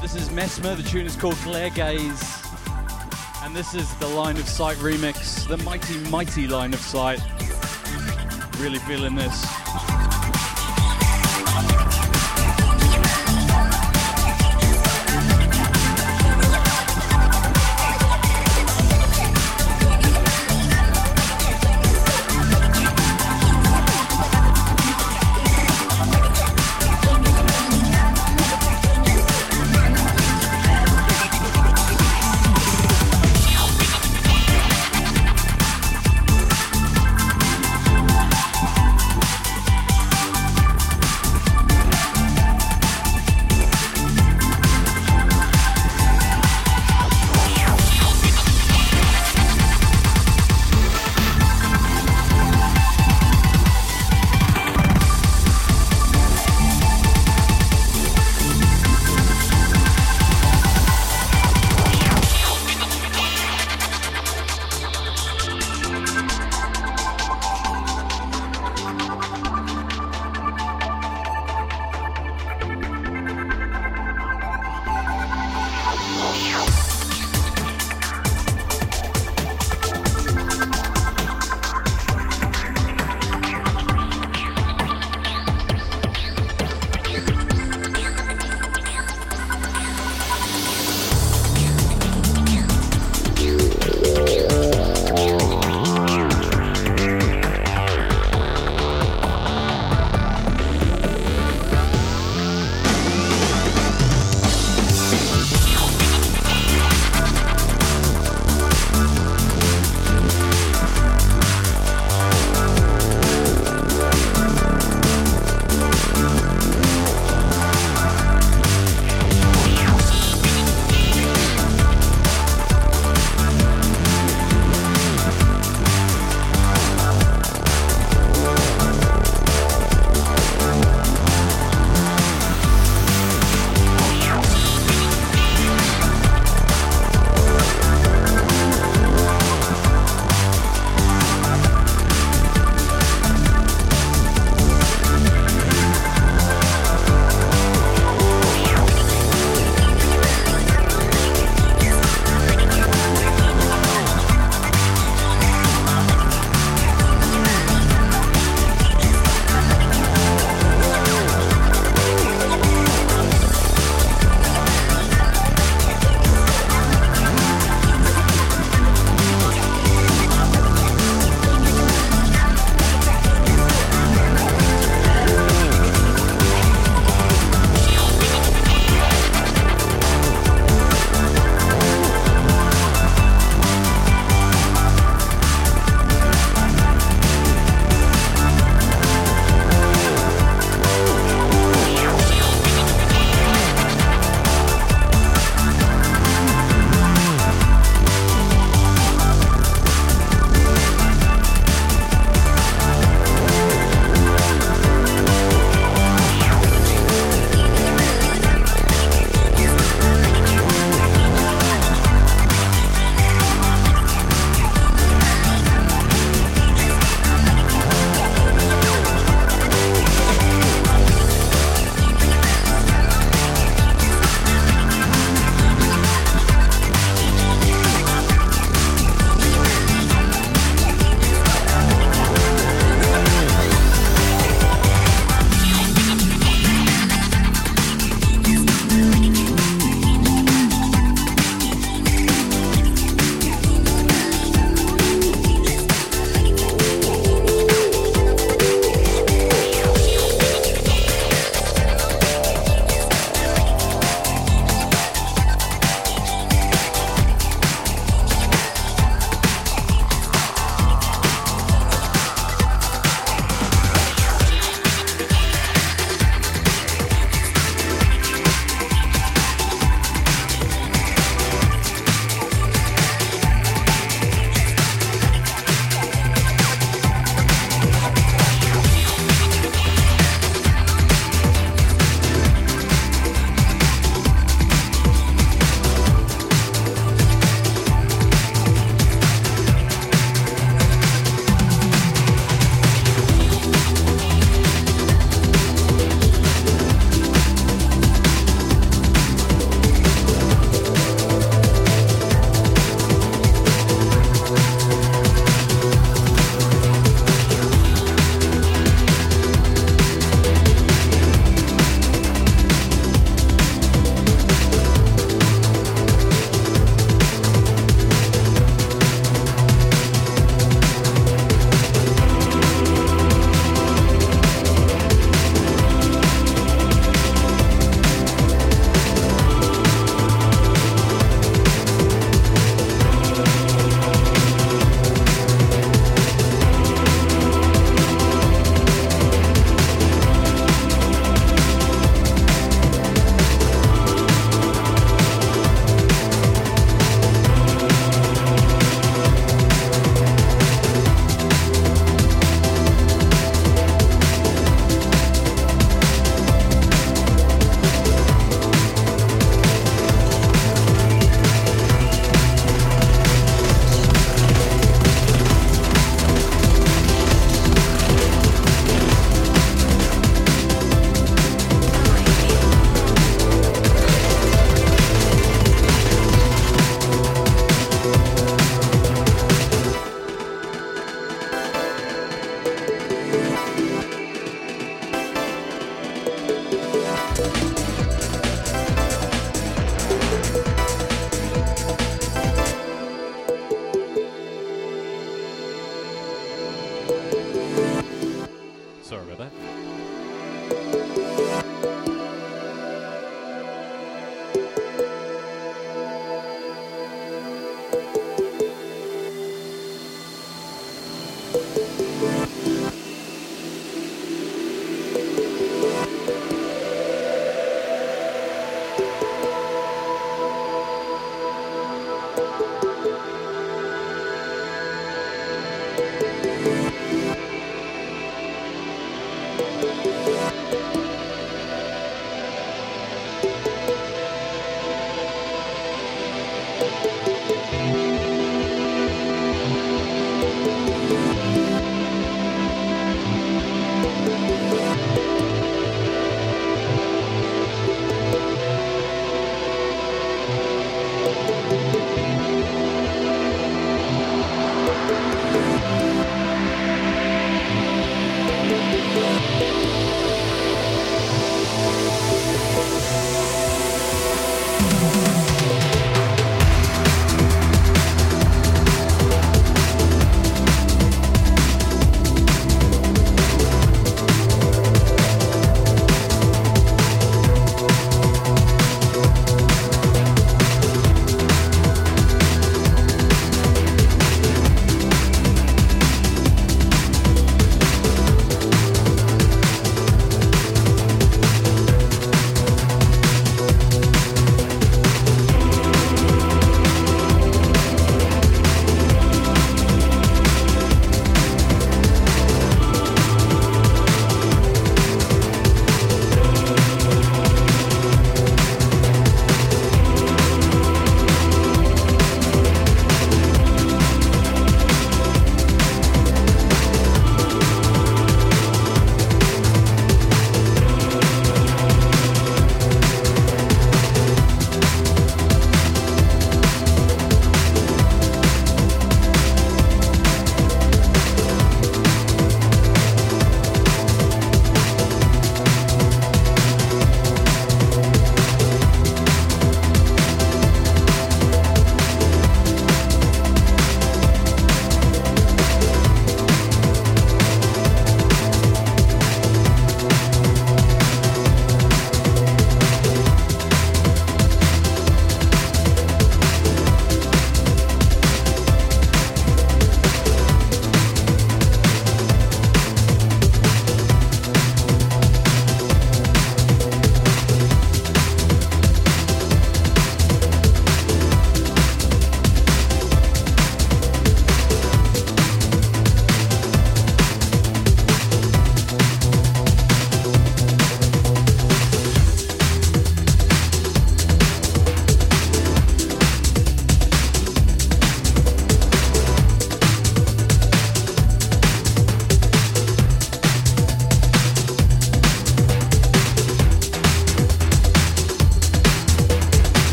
This is Mesmer, the tune is called Glare Gaze. And this is the Line of Sight remix, the mighty, mighty Line of Sight. Really feeling this.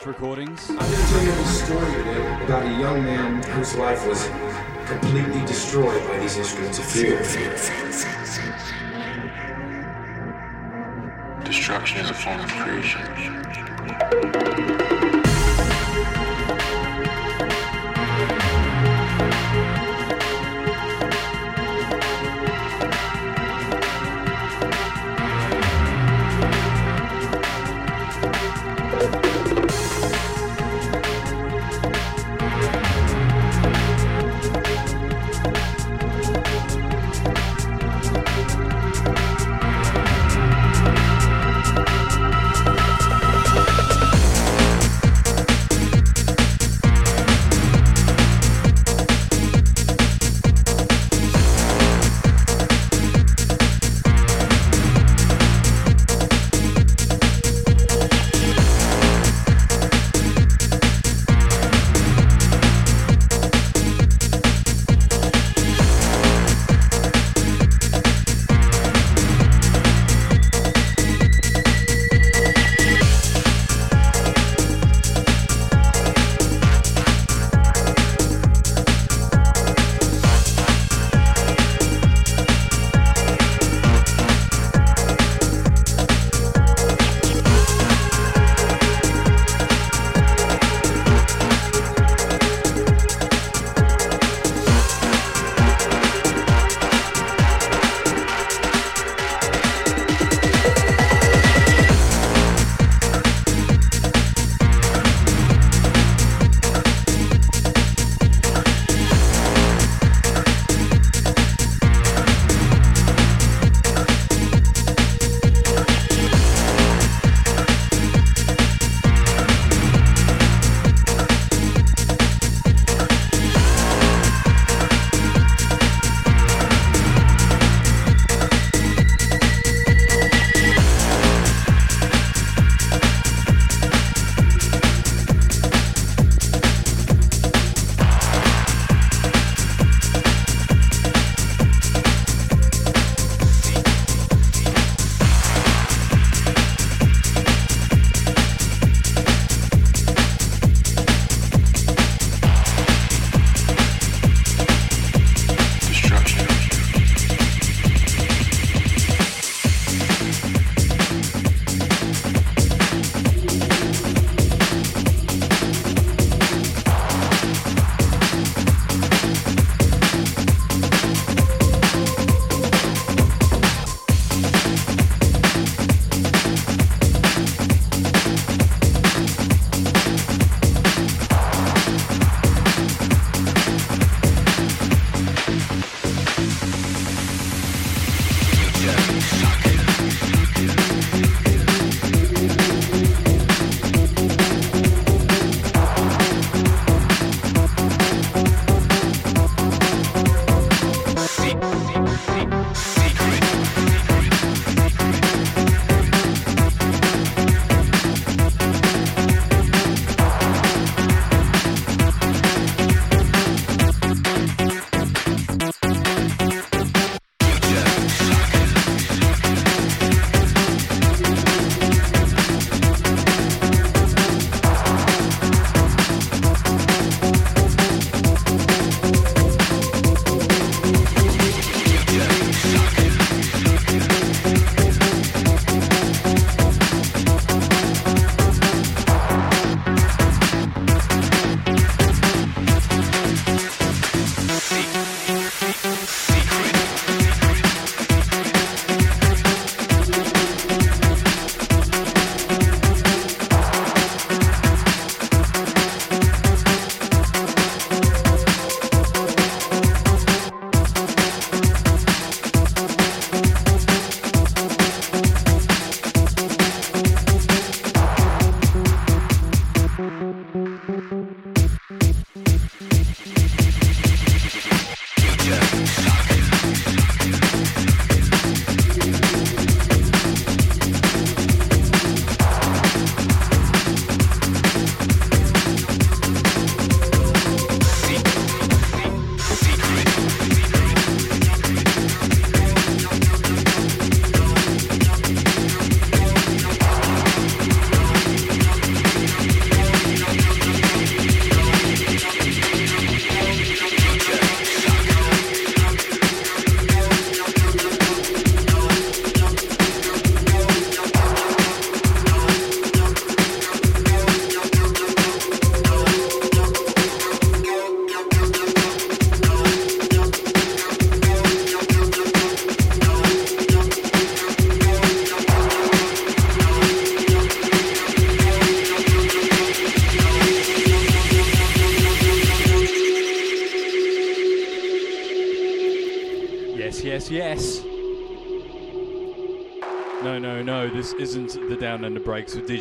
Record, Recordings. I'm going to tell you a story today about a young man whose life was completely destroyed by these instruments of fear. Destruction is a form of creation.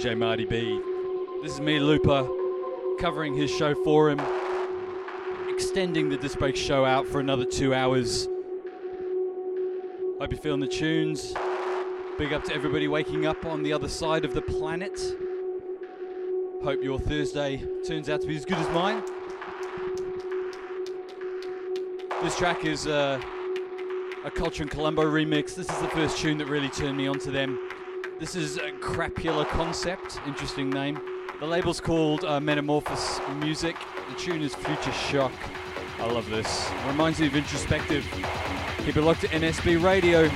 DJ Marty B. This is me, Looper, covering his show for him, extending the Disc Break show out for another two hours. Hope you're feeling the tunes. Big up to everybody waking up on the other side of the planet. Hope your Thursday turns out to be as good as mine. This track is uh, a Culture and Colombo remix. This is the first tune that really turned me onto them. This is a Crapula Concept, interesting name. The label's called uh, Metamorphosis Music. The tune is Future Shock. I love this. Reminds me of Introspective. Keep it locked to NSB Radio.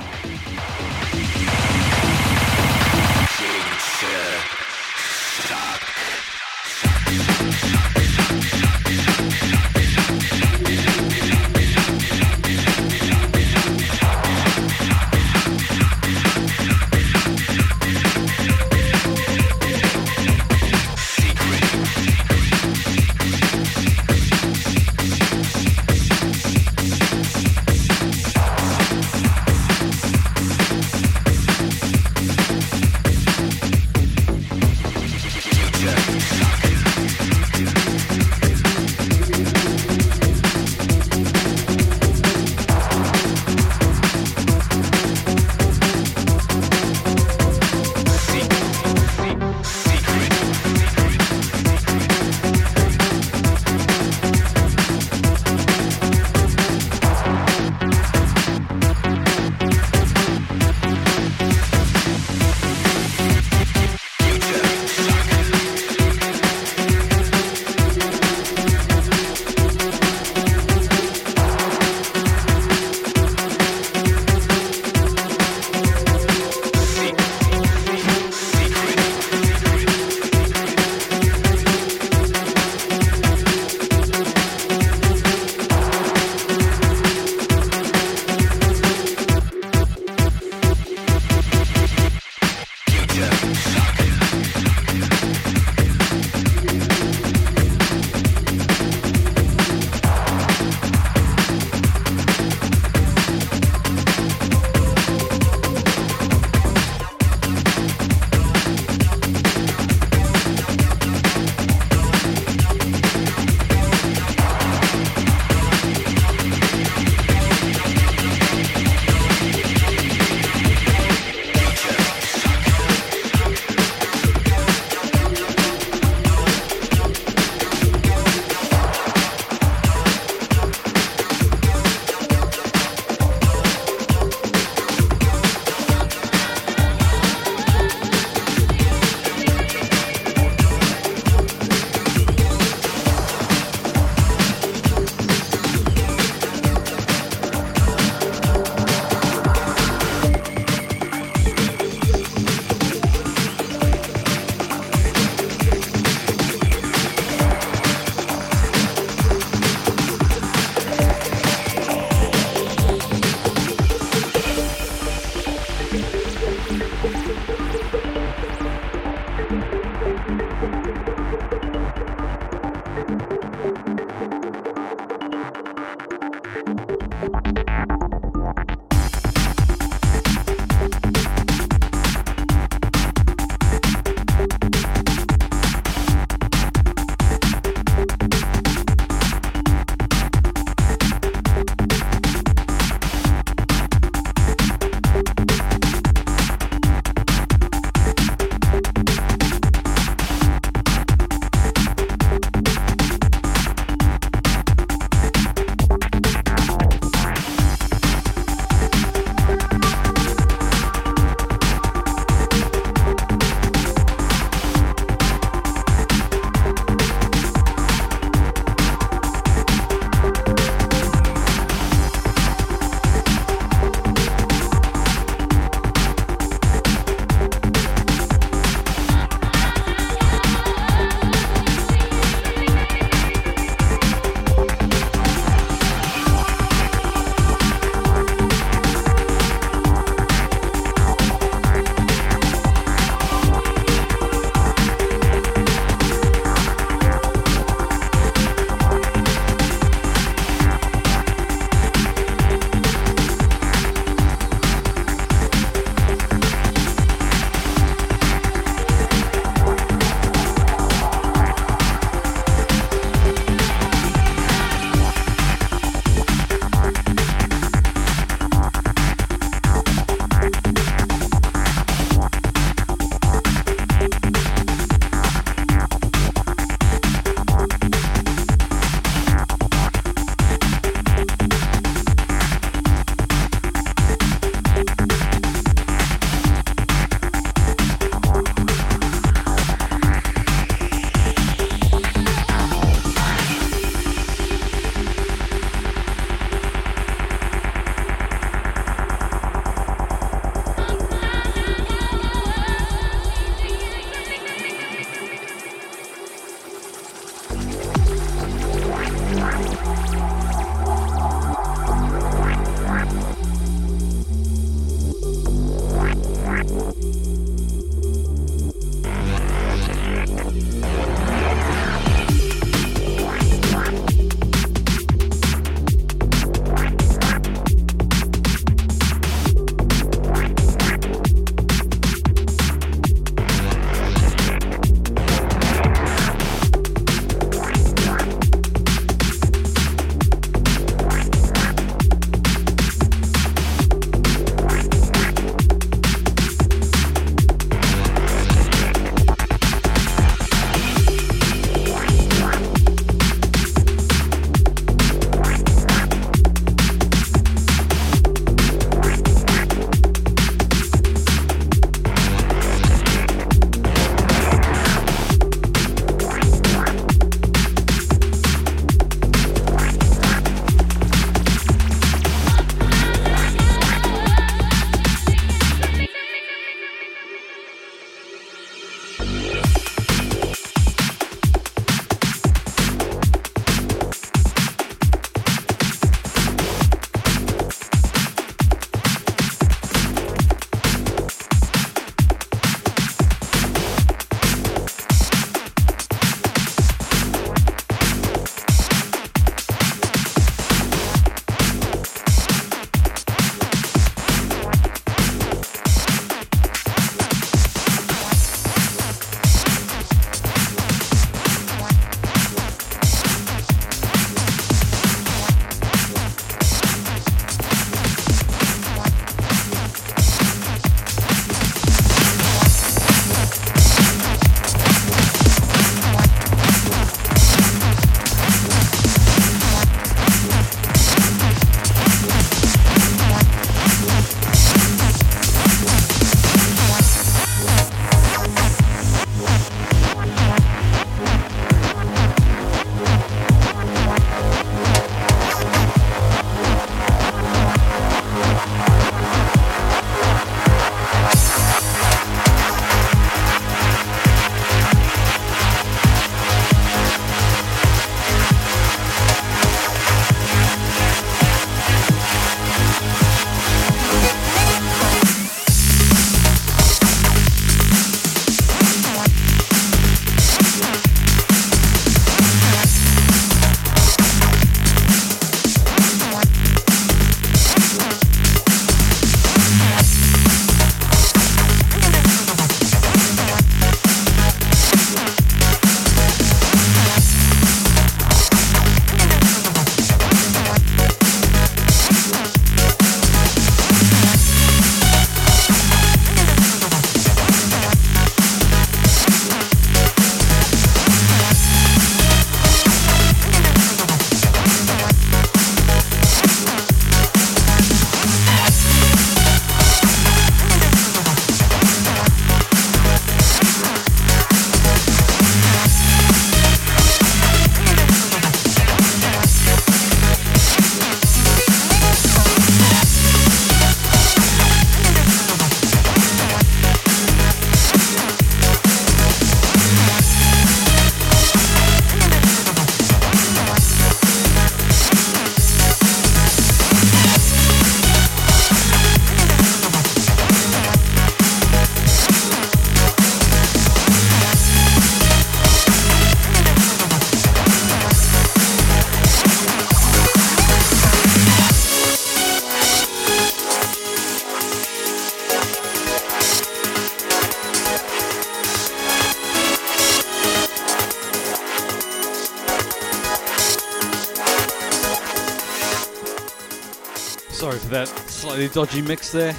Slightly dodgy mix there.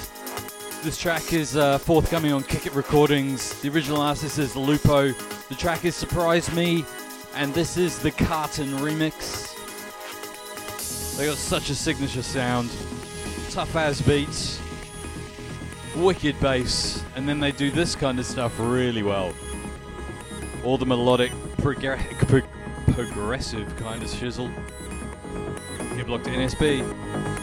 This track is uh, forthcoming on Kick It Recordings. The original artist is Lupo. The track is Surprise Me, and this is the Carton remix. They got such a signature sound, tough as beats, wicked bass, and then they do this kind of stuff really well. All the melodic, progr- pro- progressive kind of shizzle. Keep blocked to NSB.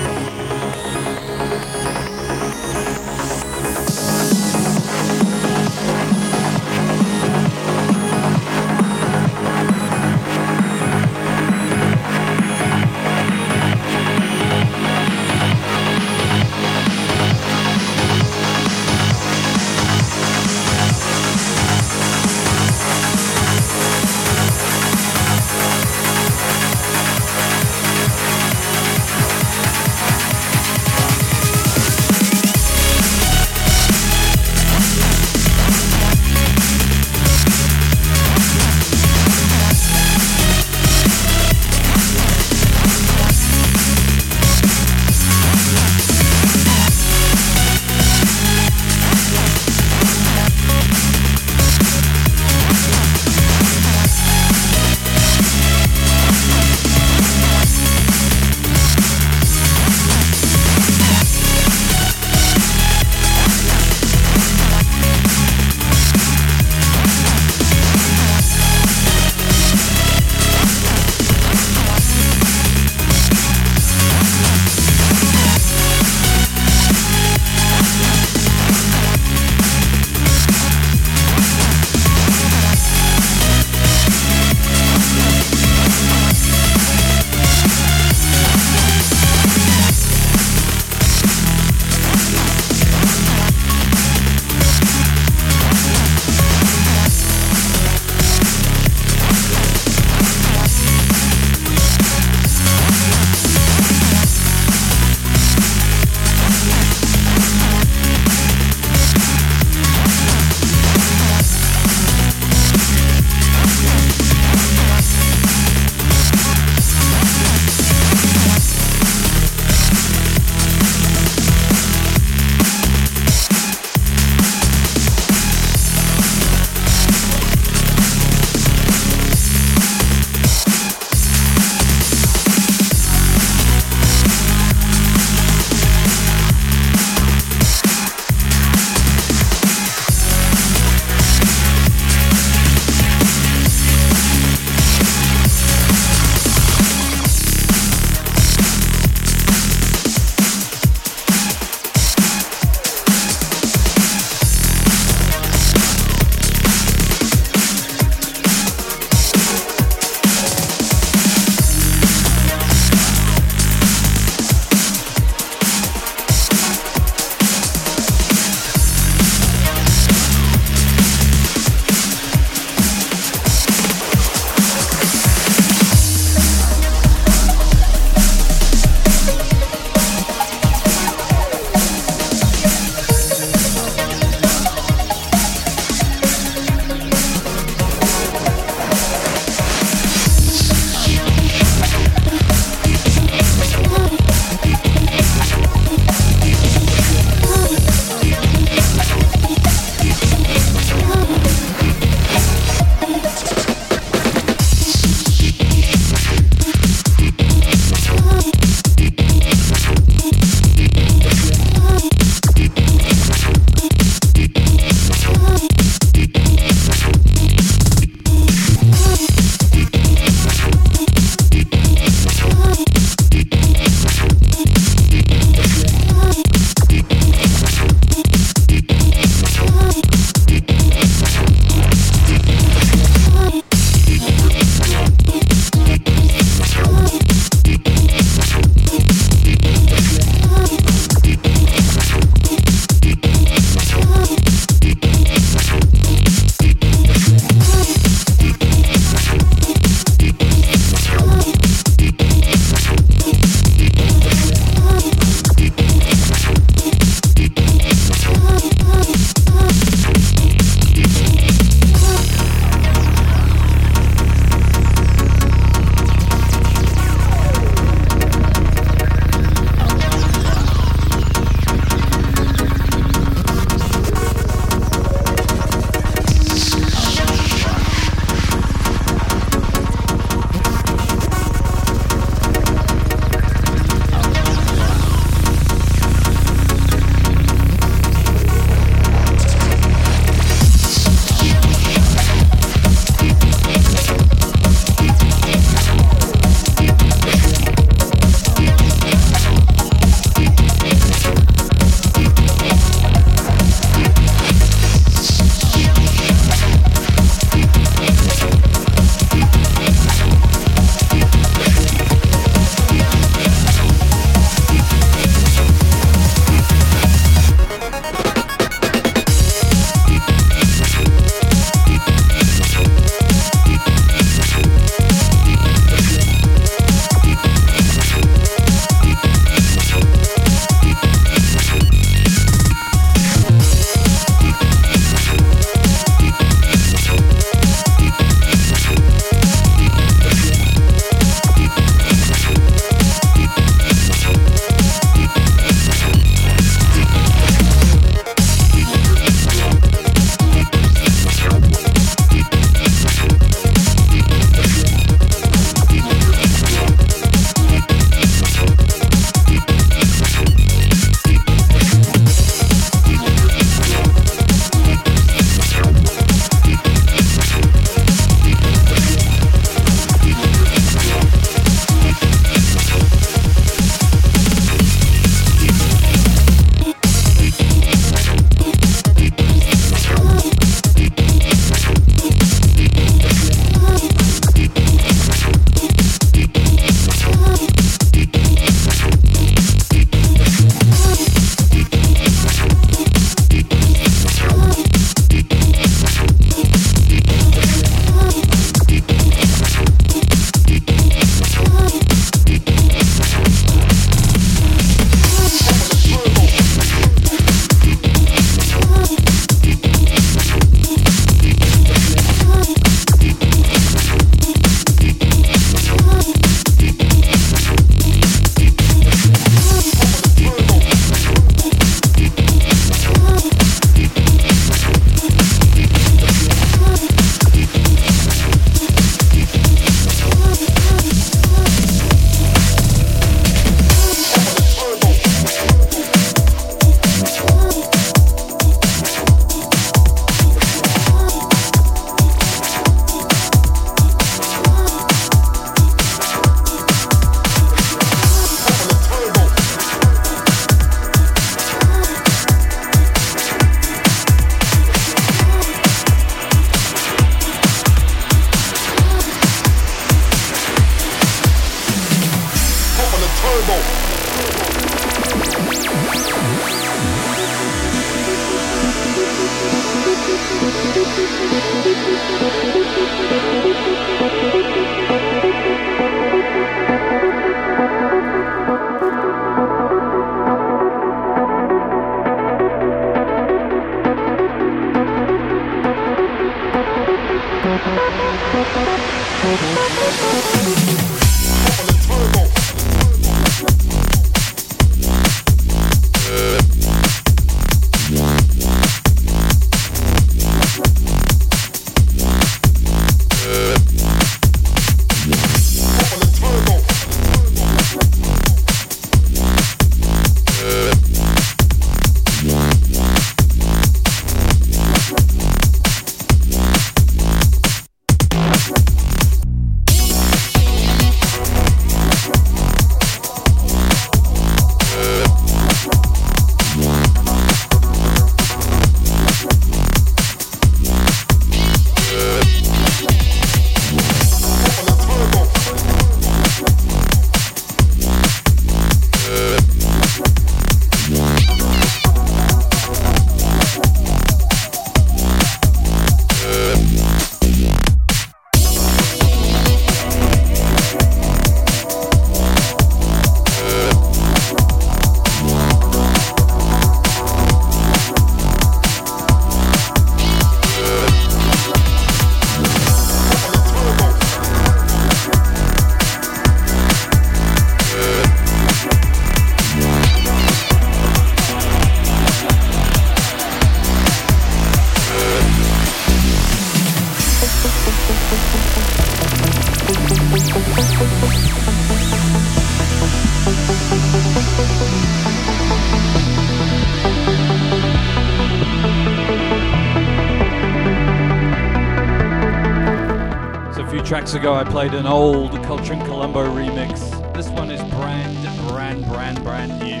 Ago, I played an old Culture in Colombo remix. This one is brand, brand, brand, brand new.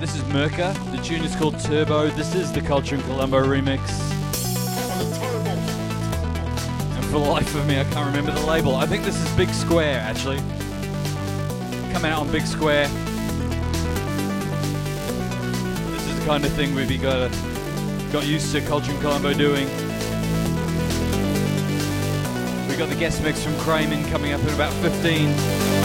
This is Merca. The tune is called Turbo. This is the Culture in Colombo remix. And for the life of me, I can't remember the label. I think this is Big Square, actually. Come out on Big Square. This is the kind of thing we've got uh, got used to Culture in Colombo doing. We got the guest mix from Krayman coming up in about 15.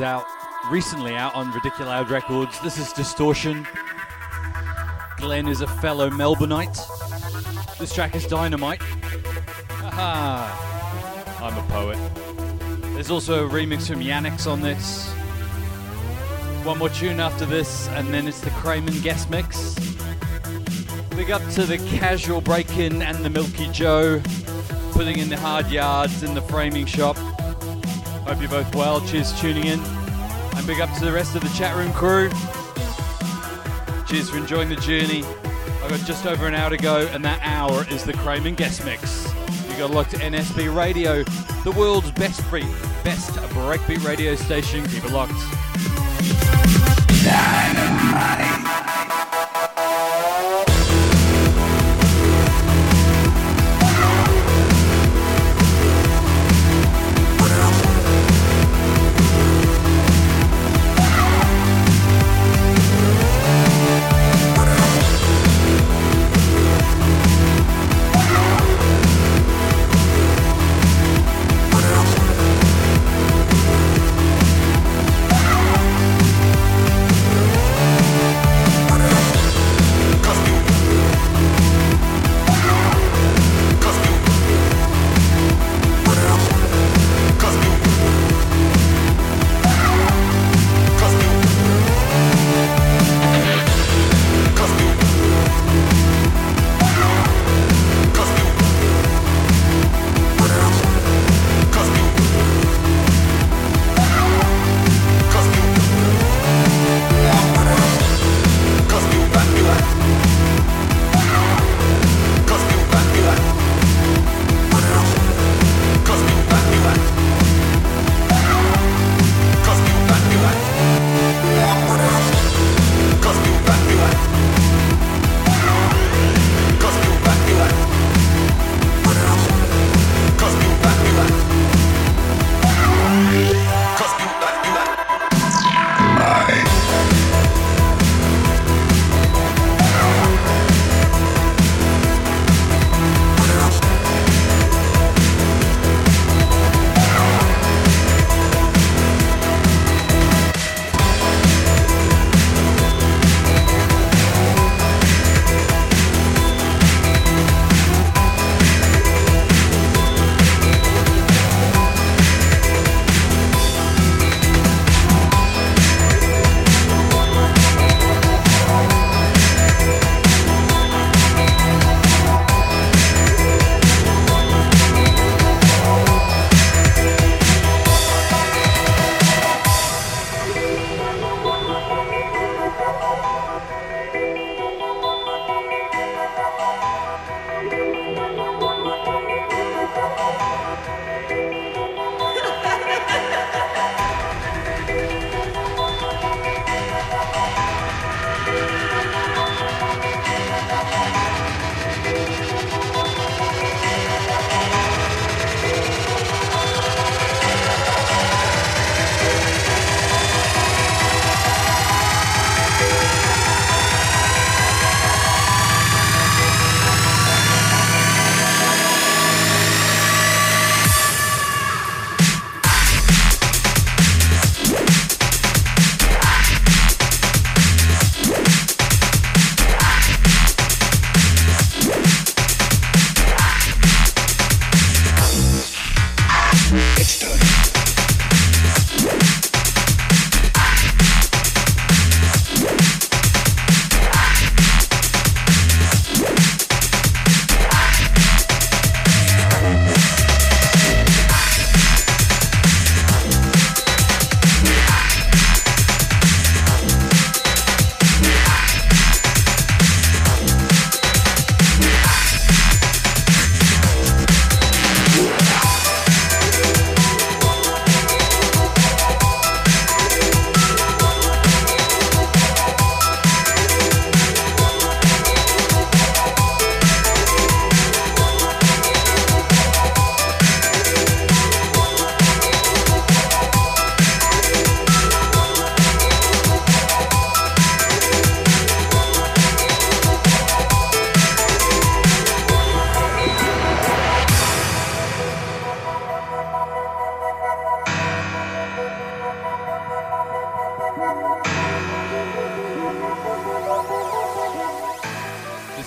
Is out recently out on Ridiculoud Records. This is Distortion. Glenn is a fellow Melbourneite. This track is Dynamite. Haha. I'm a poet. There's also a remix from Yannick's on this. One more tune after this, and then it's the Krayman guest mix. Big up to the Casual Break In and the Milky Joe, putting in the hard yards in the framing shop. Hope you're both well. Cheers for tuning in. And big up to the rest of the chat room crew. Cheers for enjoying the journey. I've got just over an hour to go, and that hour is the Krayman guest mix. You got locked to NSB Radio, the world's best free, best breakbeat radio station. Keep it locked. Thank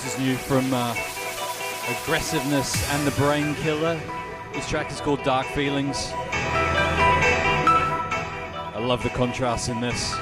Is new from uh, Aggressiveness and the Brain Killer. This track is called Dark Feelings. I love the contrast in this.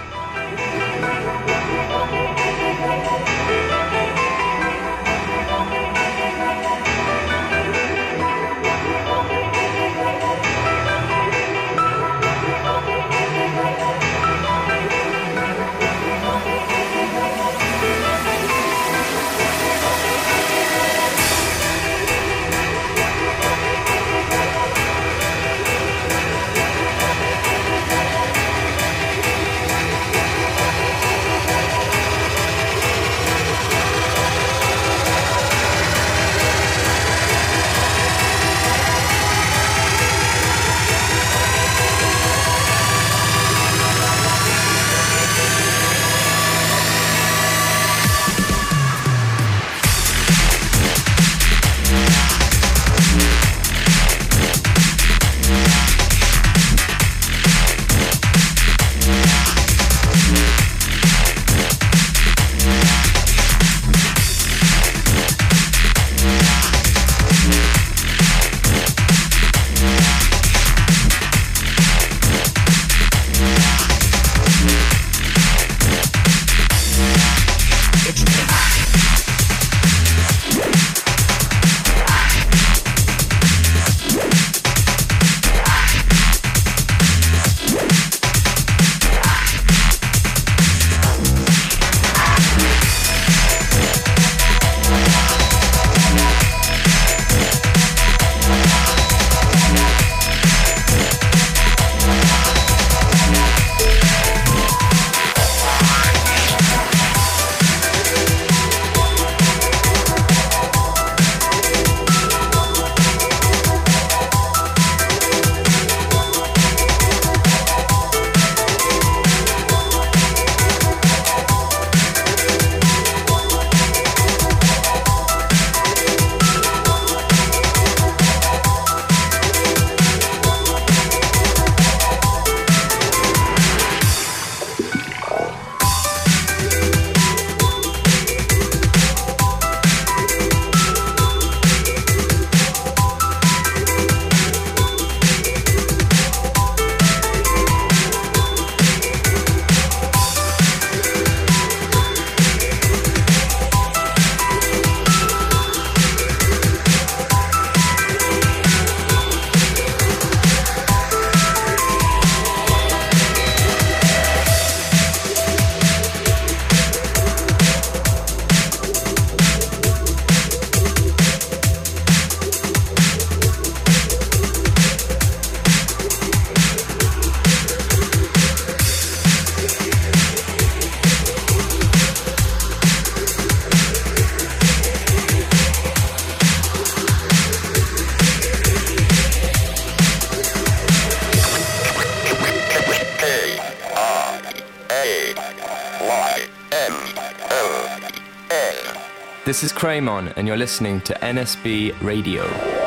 This is Krayman, and you're listening to NSB Radio.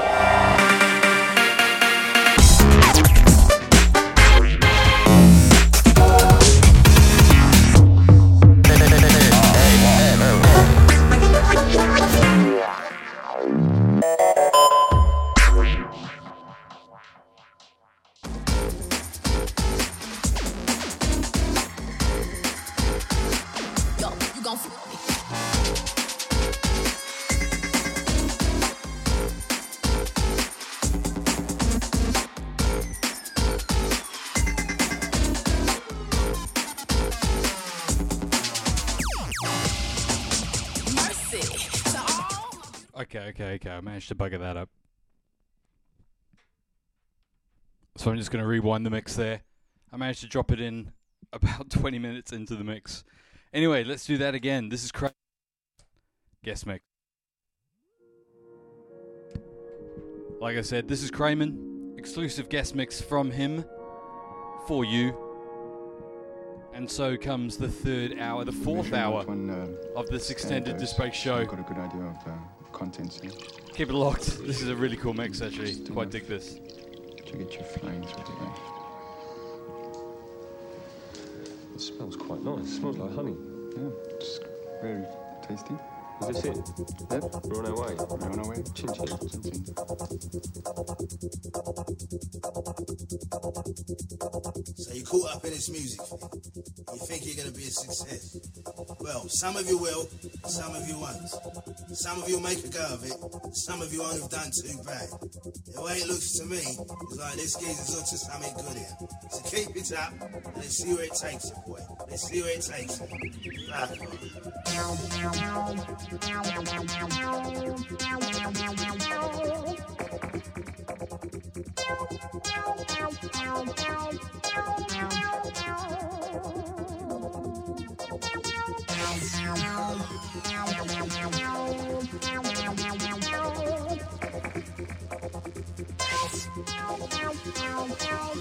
Managed to bugger that up. So I'm just going to rewind the mix there. I managed to drop it in about 20 minutes into the mix. Anyway, let's do that again. This is Cra- guest mix. Like I said, this is Krayman, exclusive guest mix from him for you. And so comes the third hour, the fourth hour uh, of this extended Disc show. Got a good idea of uh, the contents here. Keep it locked. This is a really cool mix, actually. Quite dig this. To get you flying through the air. It smells quite nice. It smells like honey. Yeah, it's very tasty. Is this it? Yep. We're on our way. We're on our way. Chin chin. Chin chin. So you're caught up in this music. You think you're going to be a success. Well, some of you will, some of you won't. Some of you will make a go of it, some of you won't have done too bad. The way it looks to me is like this geezer's up to something good here. So keep it up and let's see where it takes you, boy. Let's see where it takes Wow, wow, wow.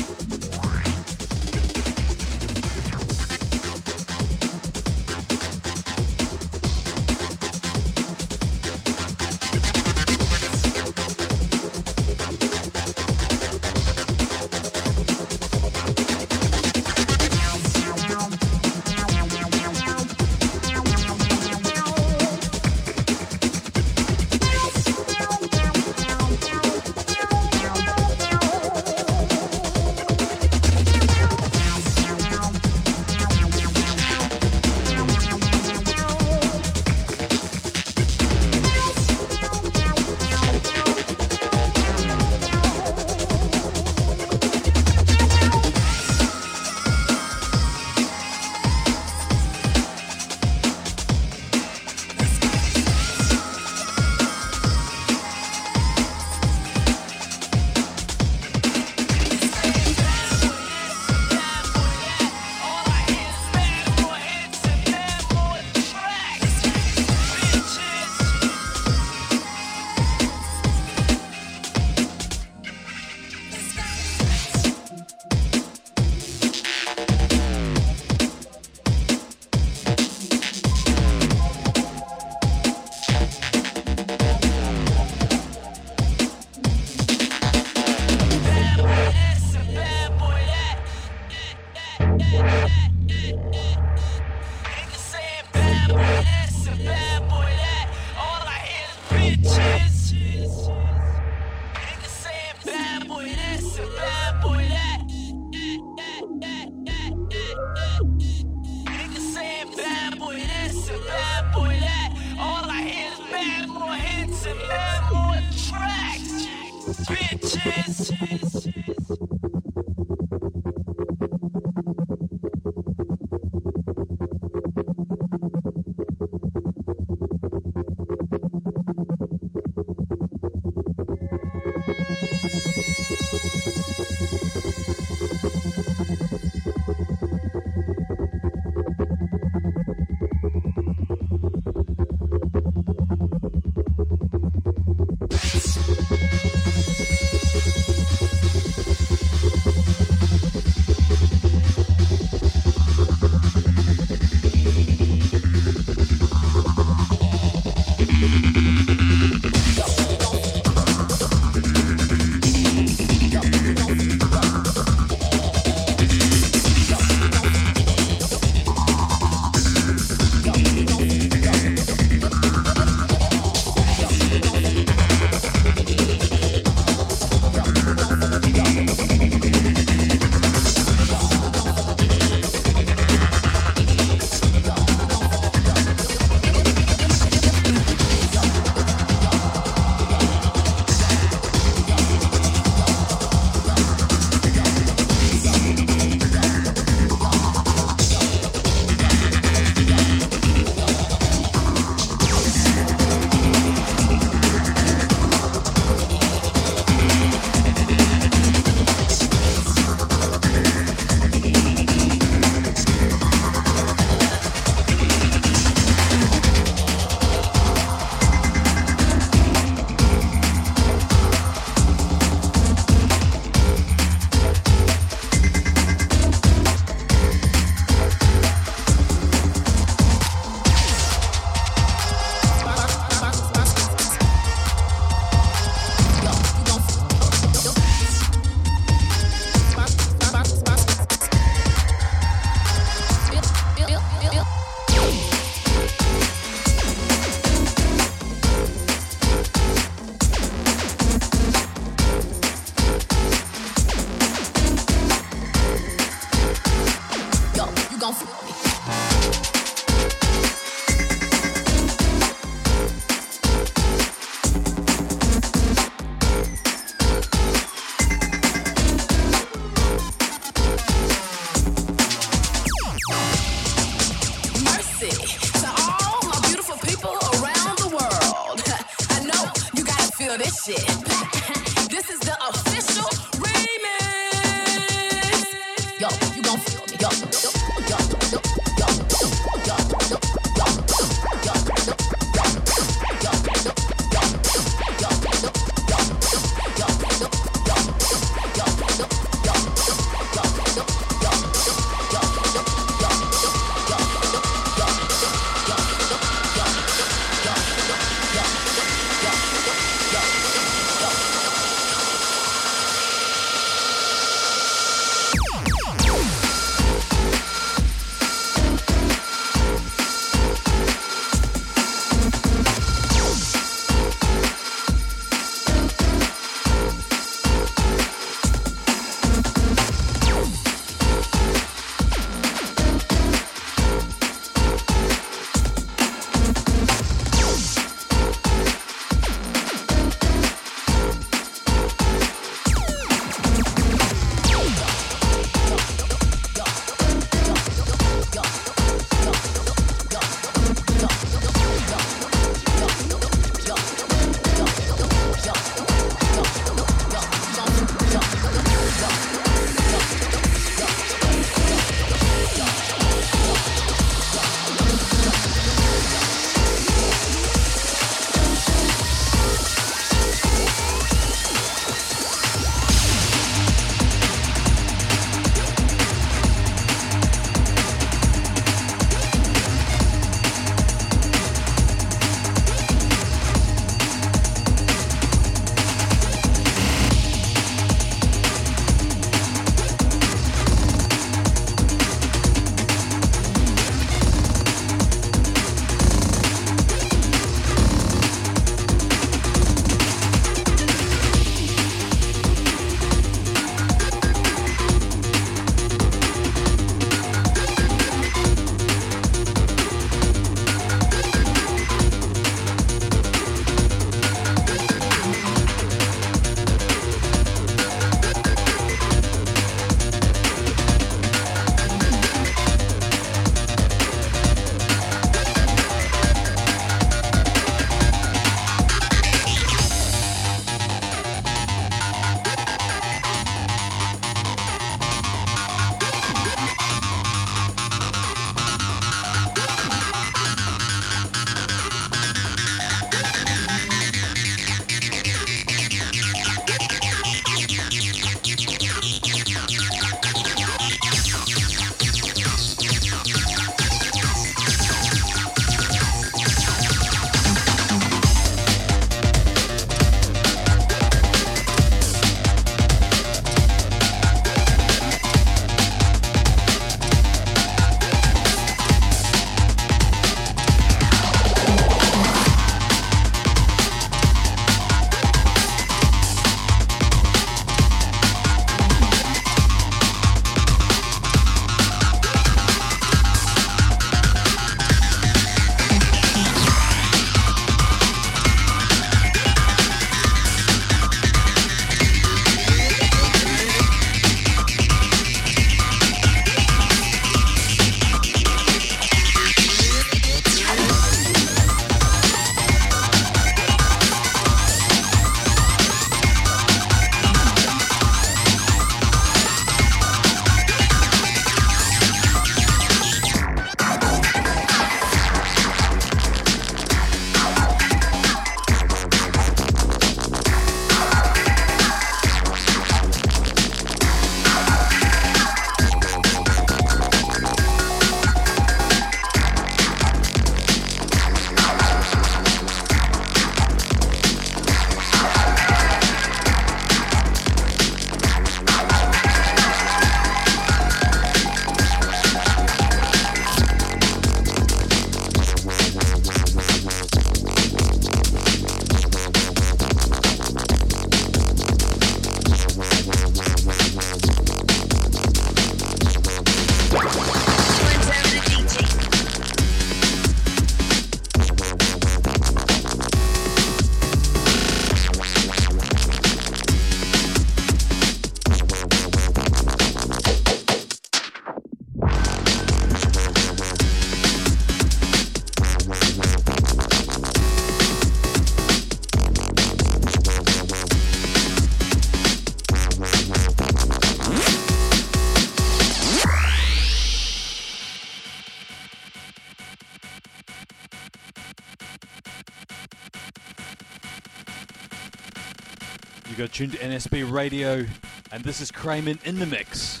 Tuned to NSB Radio, and this is Krayman in the mix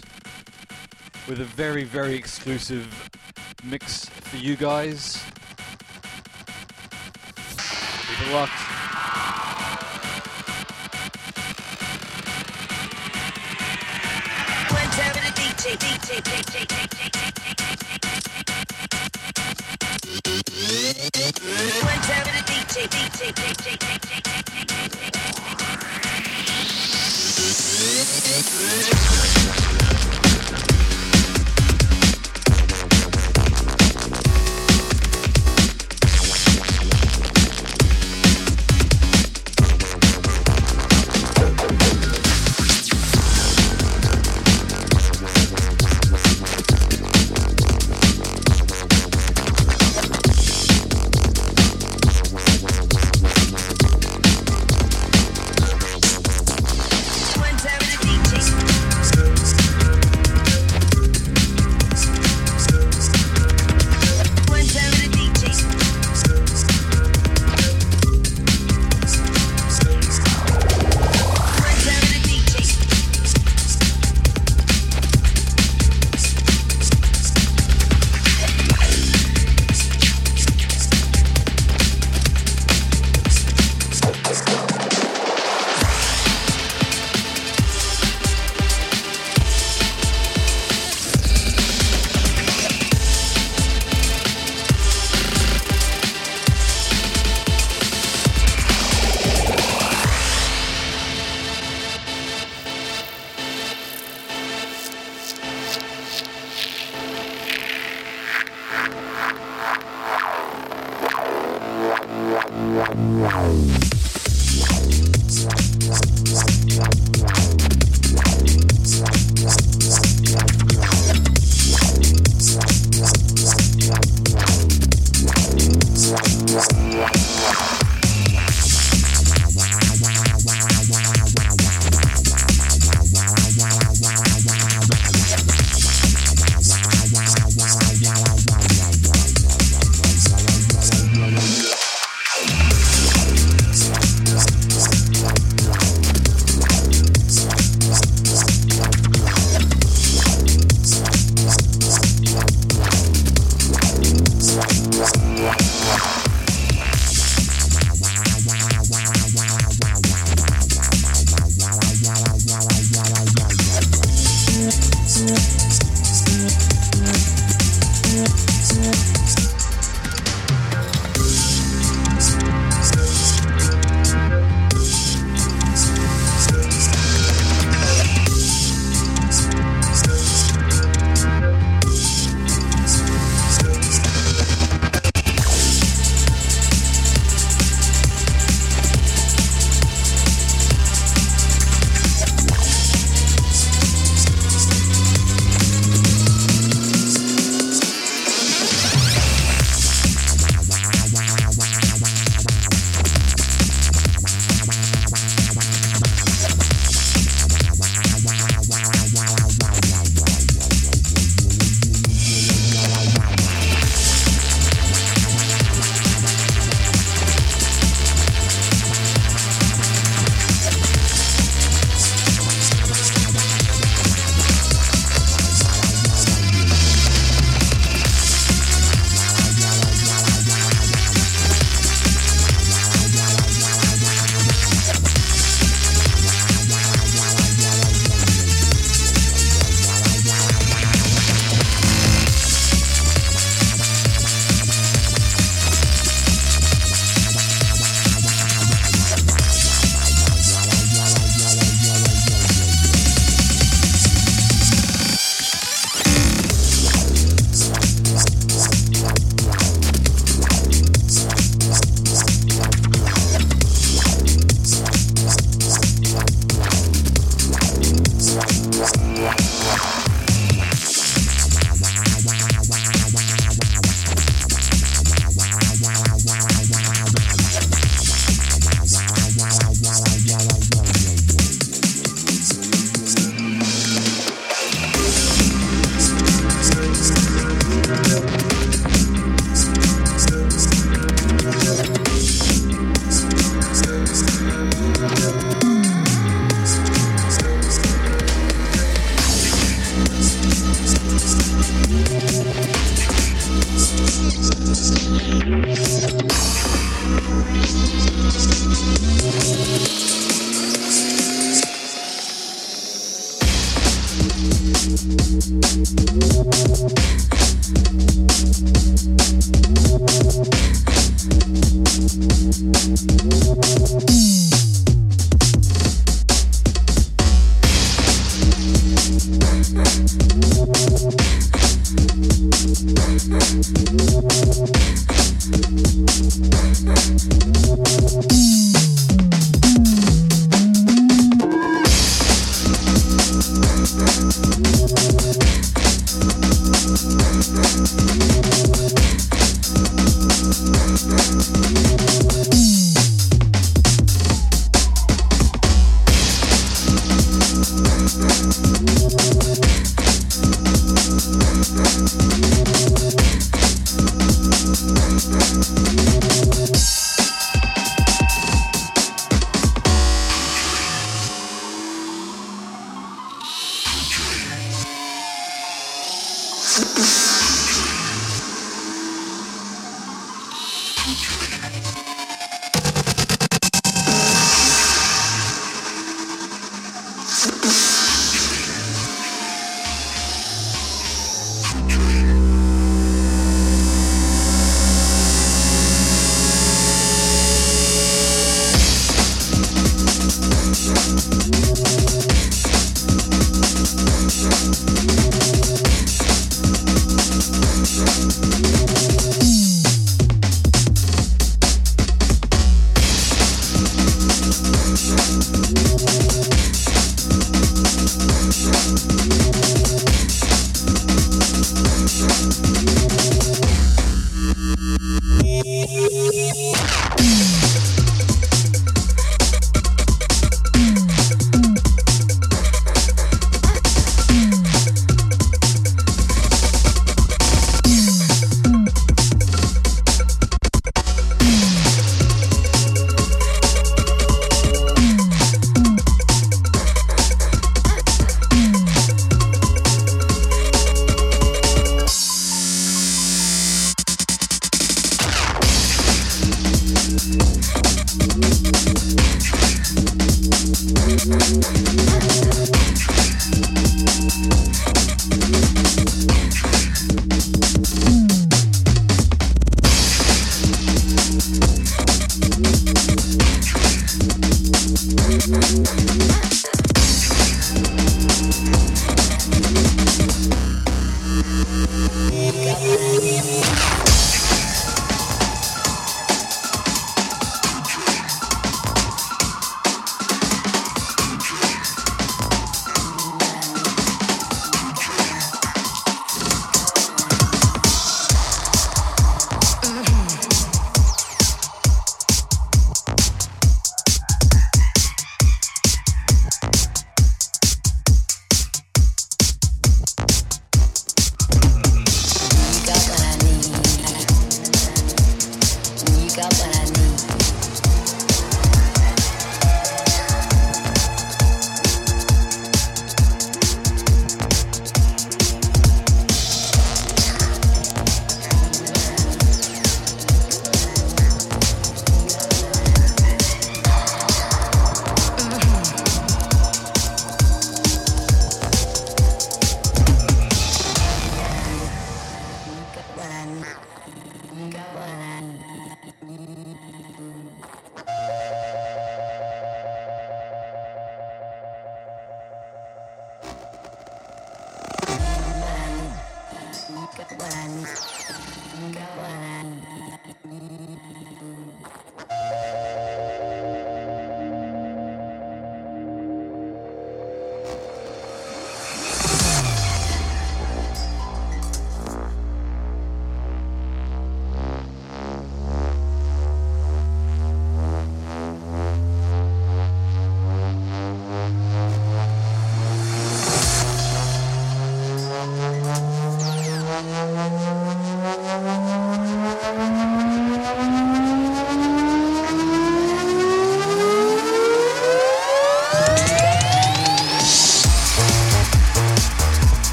with a very, very exclusive mix for you guys.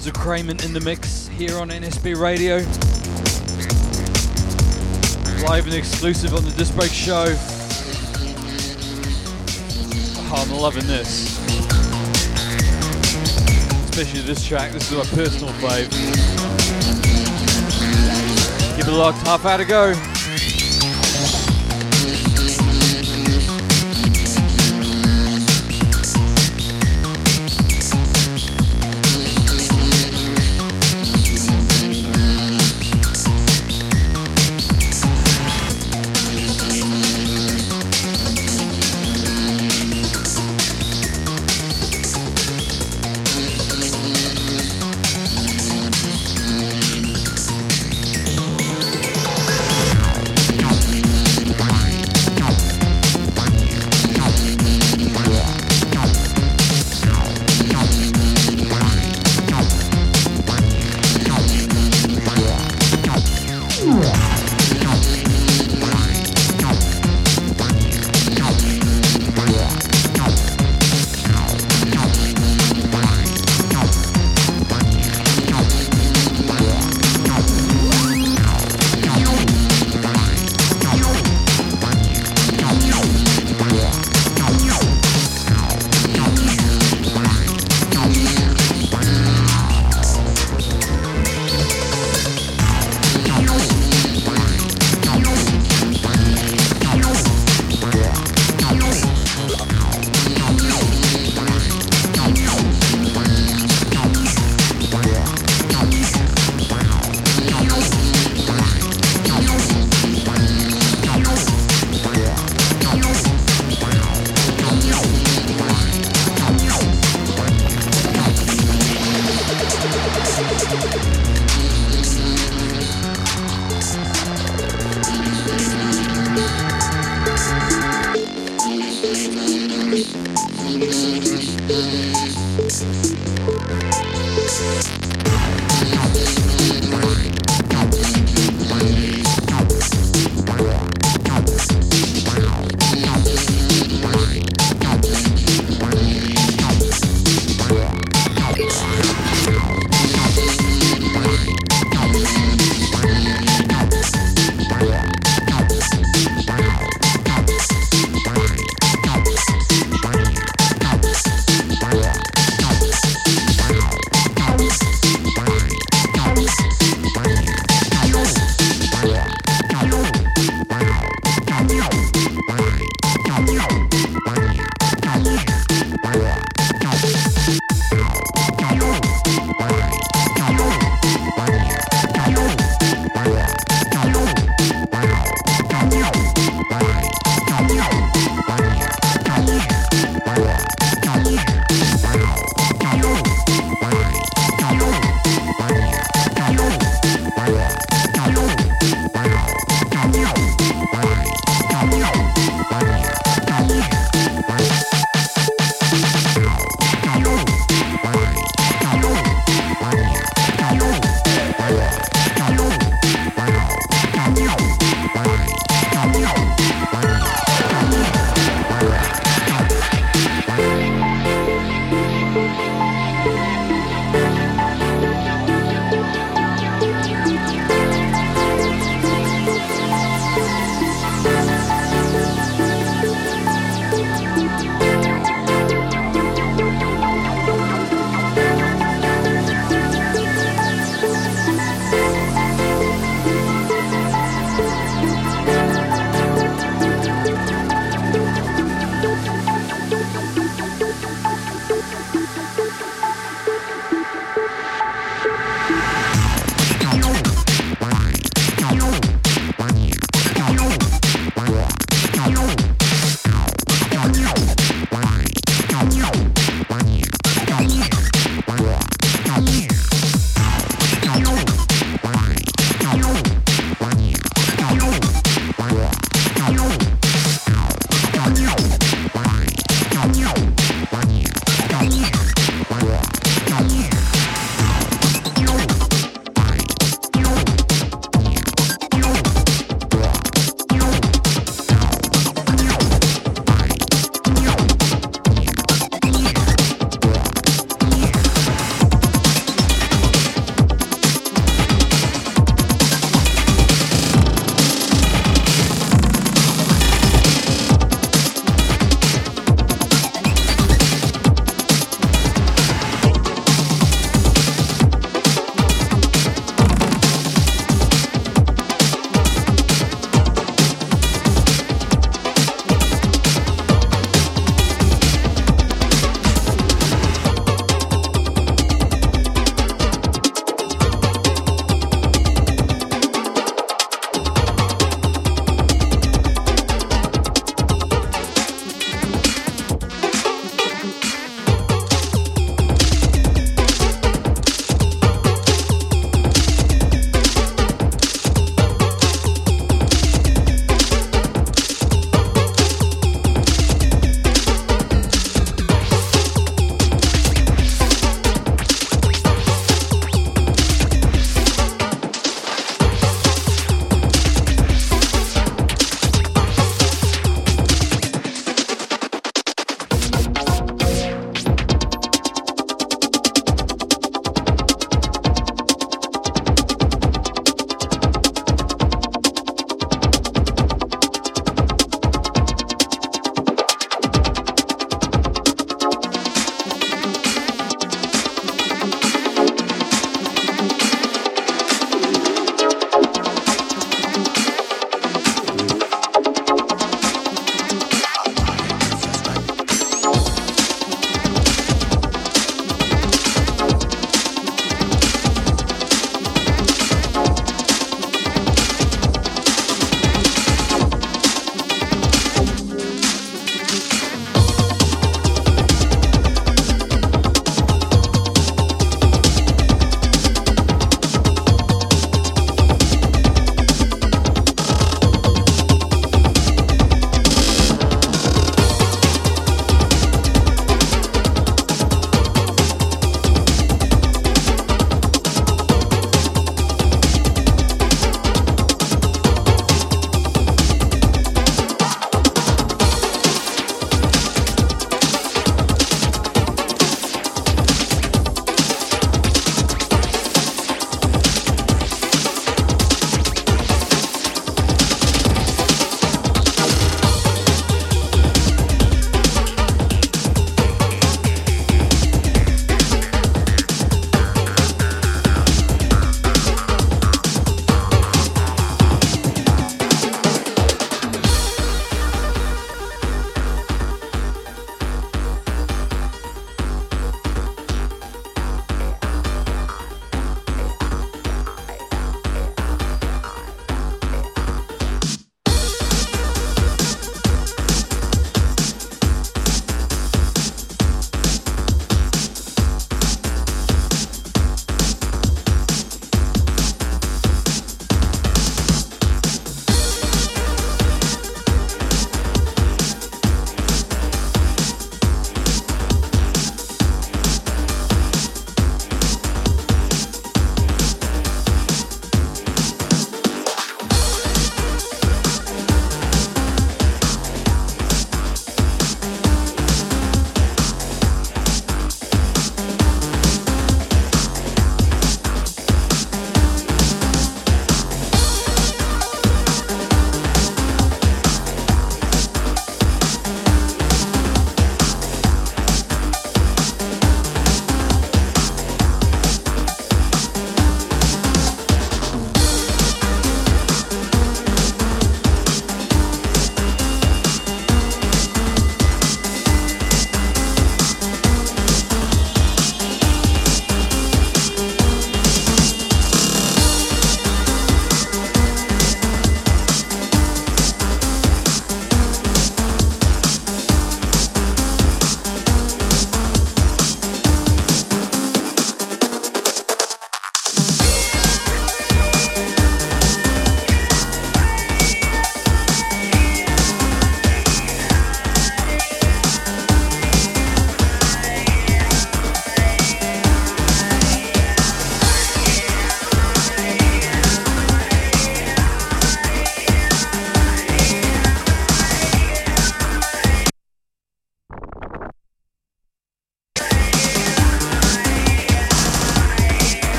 Sounds of Krayman in the mix here on NSB Radio. Live and exclusive on the Disc Break Show. Oh, I'm loving this. Especially this track, this is my personal fave. Give it a locked, half hour to go.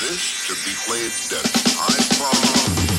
This should be played dead. High volume.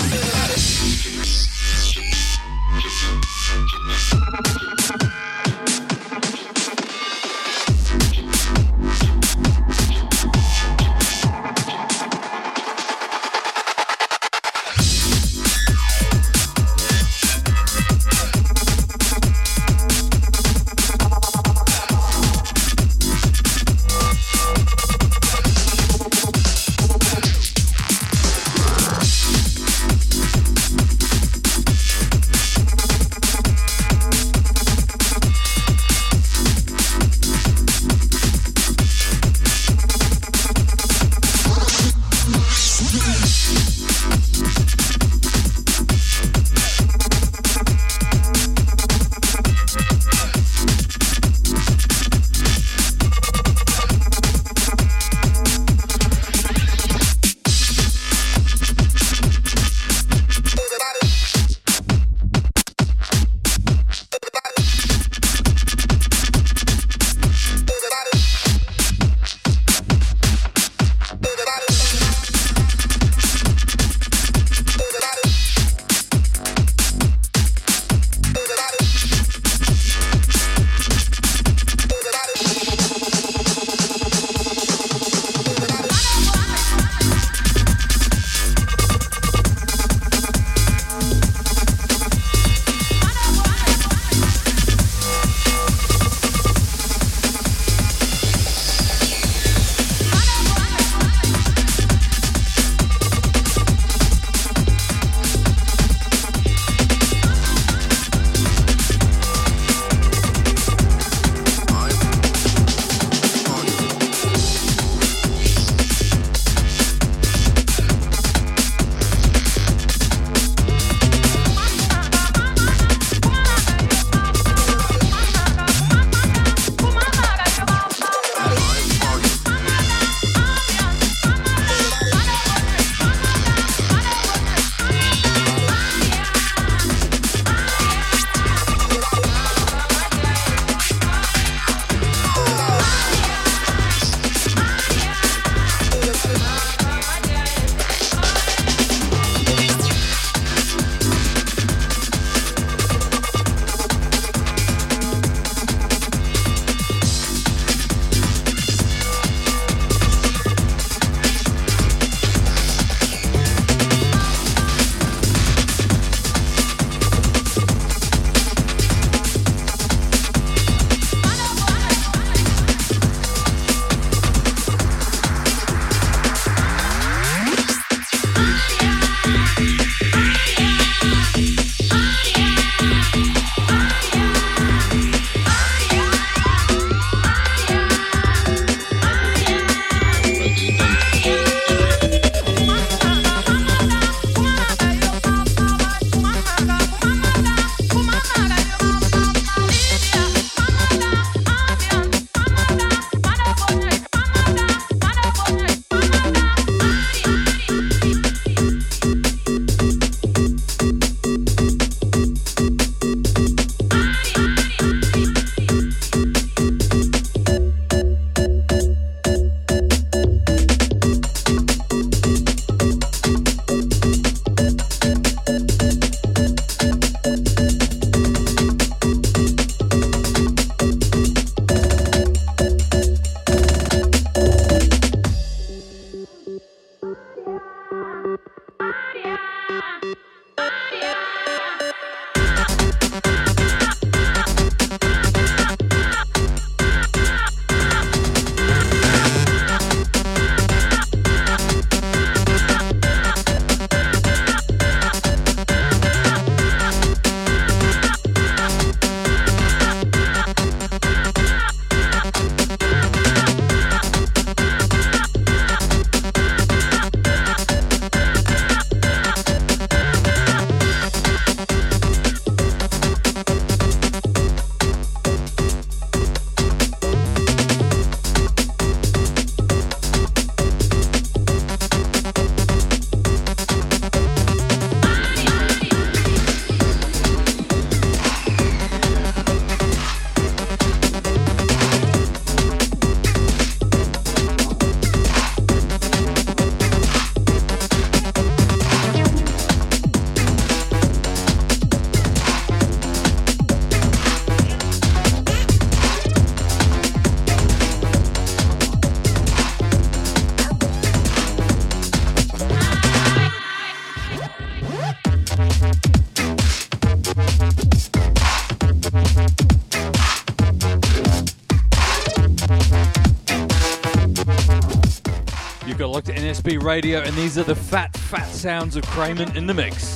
Radio, and these are the fat, fat sounds of Krayman in the mix.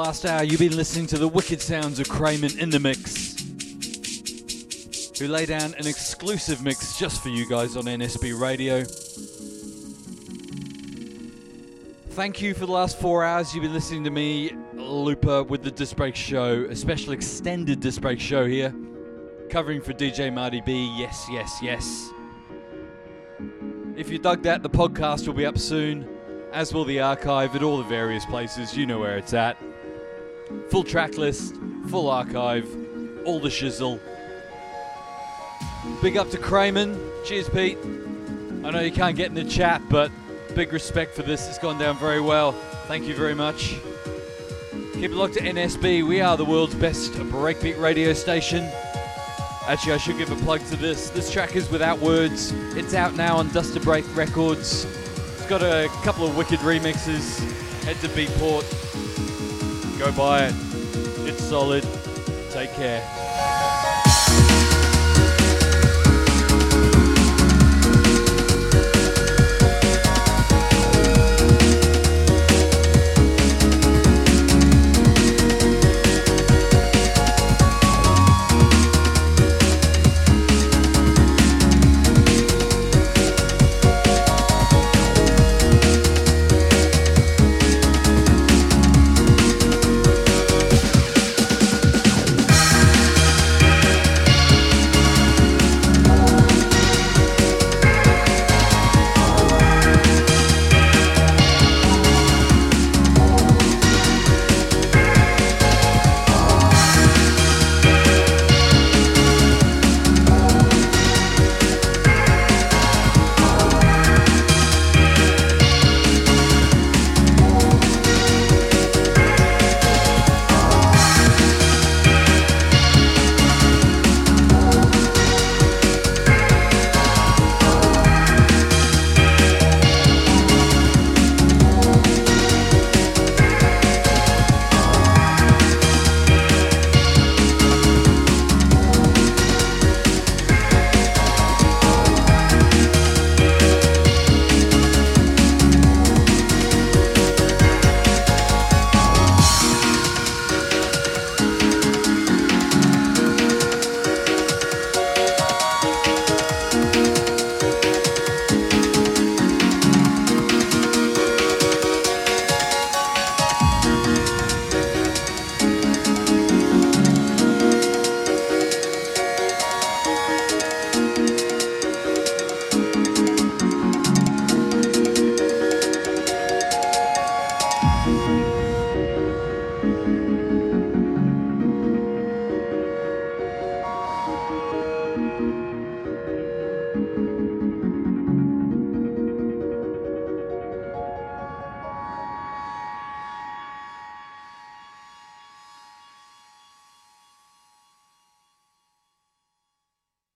Last hour, you've been listening to the wicked sounds of Krayman in the mix, who lay down an exclusive mix just for you guys on NSB Radio. Thank you for the last four hours. You've been listening to me, Looper, with the Disc Break Show, a special extended Disc Break Show here, covering for DJ Marty B. Yes, yes, yes. If you dug that, the podcast will be up soon, as will the archive at all the various places. You know where it's at. Full track list, full archive, all the shizzle. Big up to Krayman. Cheers, Pete. I know you can't get in the chat, but big respect for this. It's gone down very well. Thank you very much. Keep it locked to NSB. We are the world's best breakbeat radio station. Actually, I should give a plug to this. This track is without words. It's out now on Duster Break Records. It's got a couple of wicked remixes. Head to Beatport. Go buy it. It's solid. Take care.